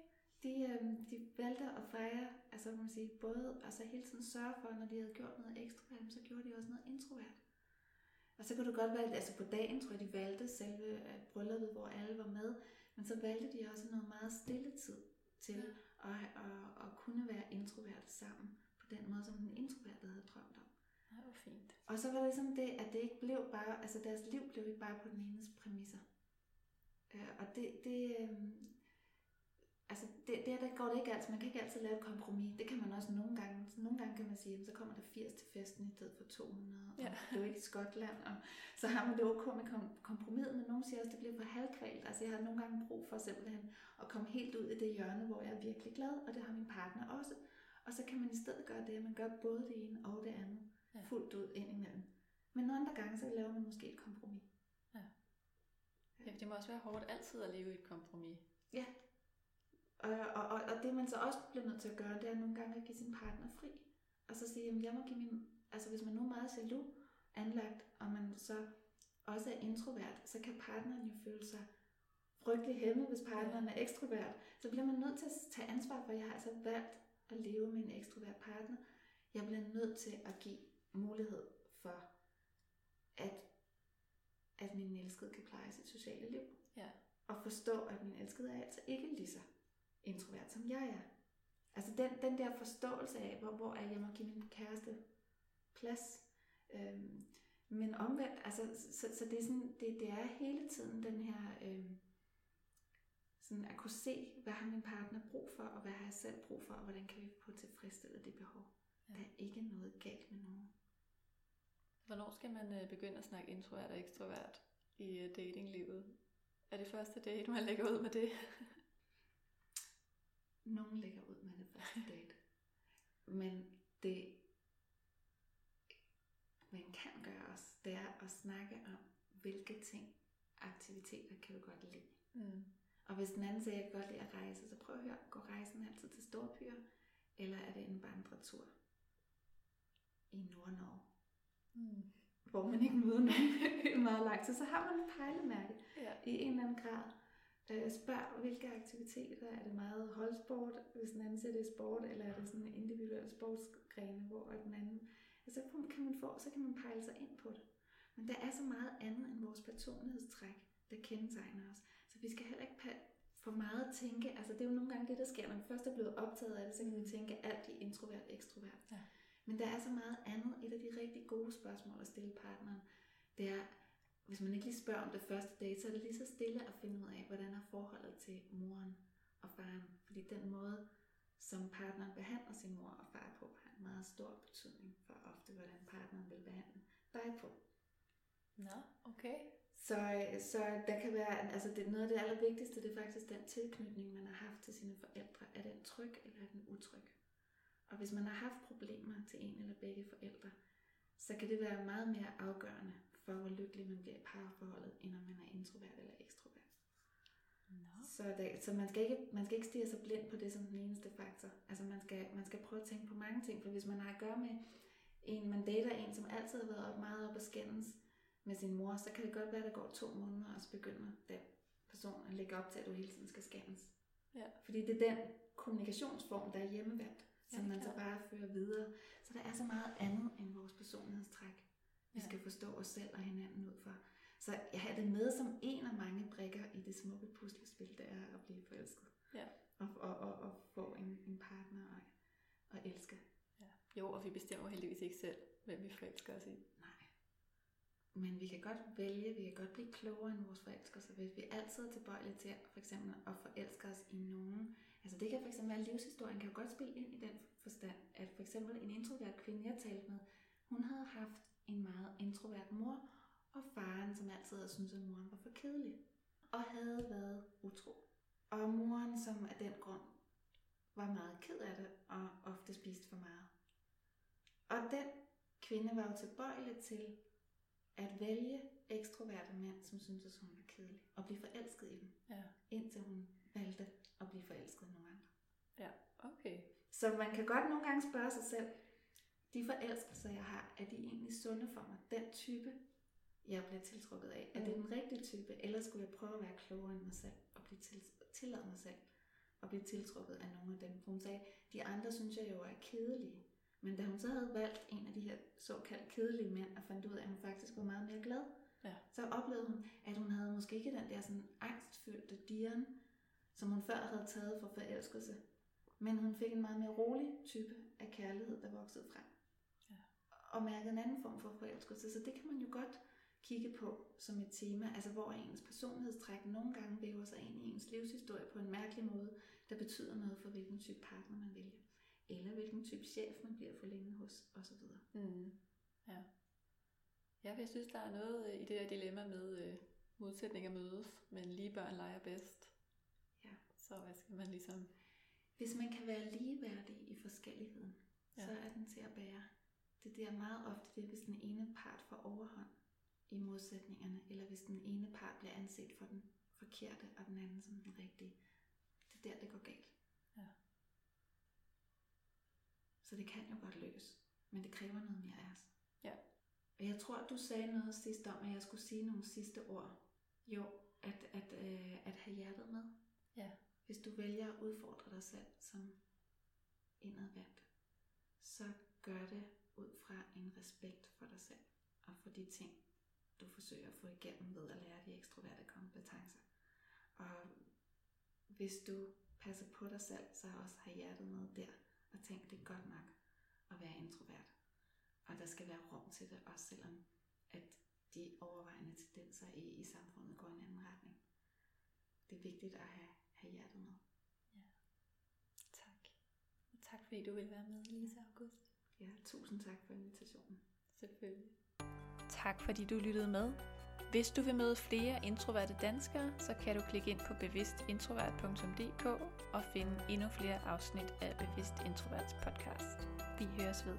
De, øhm, de valgte at fejre, altså man sige, både altså hele tiden sørge for, når de havde gjort noget ekstrovert, så gjorde de også noget introvert. Og så kunne det godt være, altså på dagen tror jeg, de valgte selve øh, brylluppet, hvor alle var med, men så valgte de også noget meget stille tid til ja. at, at, at kunne være introvert sammen på den måde, som den introverte havde drømt om. Ja, det var fint. Og så var det ligesom det, at det ikke blev bare, altså deres liv blev ikke bare på den enes præmisser. Øh, og det, det, øh, altså det, det, der går det ikke altid. Man kan ikke altid lave et kompromis. Det kan man også nogle gange. Nogle gange kan man sige, at så kommer der 80 til festen i stedet for 200. Og ja. det er jo ikke Skotland. Og så har man det ok med kompromis, men nogen siger også, at det bliver for halvkvalt. Altså jeg har nogle gange brug for simpelthen at komme helt ud i det hjørne, hvor jeg er virkelig glad, og det har min partner også. Og så kan man i stedet gøre det, at man gør både det ene og det andet ja. fuldt ud indimellem. Men nogle andre gange, så laver man måske et kompromis. Ja. ja. Det må også være hårdt altid at leve i et kompromis. Ja, og, og, og, det man så også bliver nødt til at gøre, det er nogle gange at give sin partner fri. Og så sige, at jeg må give min, altså hvis man nu er meget jaloux anlagt, og man så også er introvert, så kan partneren jo føle sig frygtelig hæmmet, hvis partneren er ekstrovert. Så bliver man nødt til at tage ansvar for, at jeg har altså valgt at leve med en ekstrovert partner. Jeg bliver nødt til at give mulighed for, at, at min elskede kan pleje sit sociale liv. Ja. Og forstå, at min elskede er altså ikke lige så introvert, som jeg er. Altså den, den der forståelse af, hvor, hvor er jeg må give min kæreste plads. Øhm, men omvendt, altså, så, så det, er sådan, det, det er hele tiden den her, øhm, sådan at kunne se, hvad har min partner brug for, og hvad har jeg selv brug for, og hvordan kan vi få tilfredsstille det behov. Ja. Der er ikke noget galt med nogen. Hvornår skal man øh, begynde at snakke introvert og ekstrovert i øh, datinglivet? Er det første date, man lægger ud med det? [LAUGHS] Nogen lægger ud med det første date. Men det, man kan gøre også, det er at snakke om, hvilke ting, aktiviteter kan du godt lide. Mm. Og hvis den anden siger, at jeg kan godt lide at rejse, så prøv at høre, går rejsen altid til Storbyer, eller er det en vandretur i Nord-Norge? Mm. Hvor man ikke møder nogen meget lang tid, så har man et pejlemærke ja. i en eller anden grad. Øh, spørg, hvilke aktiviteter, er det meget holdsport, hvis den anden siger, det er sport, eller er det sådan en individuel sportsgrene, hvor den anden... Altså, kan man få, så kan man pejle sig ind på det. Men der er så meget andet end vores personlighedstræk, der kendetegner os. Så vi skal heller ikke for meget tænke, altså det er jo nogle gange det, der sker, når vi først er blevet optaget af det, så kan vi tænke alt i introvert, ekstrovert. Ja. Men der er så meget andet. Et af de rigtig gode spørgsmål at stille partneren, det er, hvis man ikke lige spørger om det første date, så er det lige så stille at finde ud af, hvordan er forholdet til moren og faren. Fordi den måde, som partneren behandler sin mor og far på, har en meget stor betydning for ofte, hvordan partneren vil behandle dig på. Nå, okay. Så, så der kan være, altså det, noget af det allervigtigste, det er faktisk den tilknytning, man har haft til sine forældre. Er den tryg, eller er den utryg? Og hvis man har haft problemer til en eller begge forældre, så kan det være meget mere afgørende for, hvor lykkelig man bliver i parforholdet, end om man er introvert eller ekstrovert. No. Så, det, så man, skal ikke, man skal ikke stige sig blind på det som den eneste faktor. Altså man skal, man skal prøve at tænke på mange ting, for hvis man har at gøre med en, man dater en, som altid har været op, meget op at skændes med sin mor, så kan det godt være, at der går to måneder, og så begynder den person at lægge op til, at du hele tiden skal skændes. Ja. Fordi det er den kommunikationsform, der er hjemmevandt, som ja, man så bare fører videre. Så der er så meget andet end vores personlighedstræk, vi skal forstå os selv og hinanden ud for. Så jeg har det med som en af mange brikker i det smukke puslespil, det er at blive forelsket. Ja. Og, og, og, og få en, en partner og, og elske. Ja. Jo, og vi bestemmer heldigvis ikke selv, hvem vi forelsker os i. Nej. Men vi kan godt vælge, vi kan godt blive klogere end vores forelskelse, hvis vi altid er tilbøjelige til for eksempel at forelske os i nogen. Altså det kan for eksempel være, livshistorien kan jo godt spille ind i den forstand, at for eksempel en introvert kvinde, jeg talte med, hun havde haft en meget introvert mor, og faren, som altid havde syntes, at moren var for kedelig, og havde været utro. Og moren, som af den grund var meget ked af det, og ofte spiste for meget. Og den kvinde var jo tilbøjelig til at vælge ekstroverte mænd, som syntes, at hun var kedelig, og blive forelsket i dem, ja. indtil hun valgte at blive forelsket i nogle andre. Ja, okay. Så man kan godt nogle gange spørge sig selv, de forelskelser, jeg har, er de egentlig sunde for mig? Den type jeg bliver tiltrukket af. Er det mm. den rigtige type, eller skulle jeg prøve at være klogere end mig selv, og blive til, tillade mig selv at blive tiltrukket af nogle af dem? For hun sagde, de andre synes jeg jo er kedelige. Men da hun så havde valgt en af de her såkaldt kedelige mænd, og fandt ud af, at hun faktisk var meget mere glad, ja. så oplevede hun, at hun havde måske ikke den der sådan angstfyldte dieren, som hun før havde taget for forelskelse. Men hun fik en meget mere rolig type af kærlighed, der voksede frem. Og mærkede en anden form for forelskelse. Så det kan man jo godt kigge på som et tema, altså hvor ens personlighedstræk nogle gange væver sig ind i ens livshistorie på en mærkelig måde, der betyder noget for hvilken type partner man vælger, eller hvilken type chef man bliver for længe hos, osv. Mm. Ja. ja, jeg synes, der er noget øh, i det her dilemma med øh, modsætninger mødes, men lige børn leger bedst. Ja. Så hvad skal man ligesom... Hvis man kan være ligeværdig i forskelligheden, ja. så er den til at bære. Det, er meget ofte det, hvis den ene part får overhånd i modsætningerne, eller hvis den ene part bliver anset for den forkerte, og den anden som den rigtige. Det er der, det går galt. Ja. Så det kan jo godt lykkes, men det kræver noget mere af os. Ja. Og jeg tror, du sagde noget sidst om, at jeg skulle sige nogle sidste ord. Jo, at, at, øh, at have hjertet med. Ja. Hvis du vælger at udfordre dig selv som indadvendt, så gør det ud fra en respekt for dig selv og for de ting, du forsøger at få igennem ved at lære de ekstroverte kompetencer. Og hvis du passer på dig selv, så også har hjertet med der, og tænk, det er godt nok at være introvert. Og der skal være rum til det, også selvom at de overvejende tendenser i, i samfundet går i en anden retning. Det er vigtigt at have, have hjertet med. Ja. Tak. Og tak fordi du vil være med, Lisa August. Ja, tusind tak for invitationen. Selvfølgelig. Tak fordi du lyttede med. Hvis du vil møde flere introverte danskere, så kan du klikke ind på bevidstintrovert.dk og finde endnu flere afsnit af Bevidst Introverts podcast. Vi høres ved.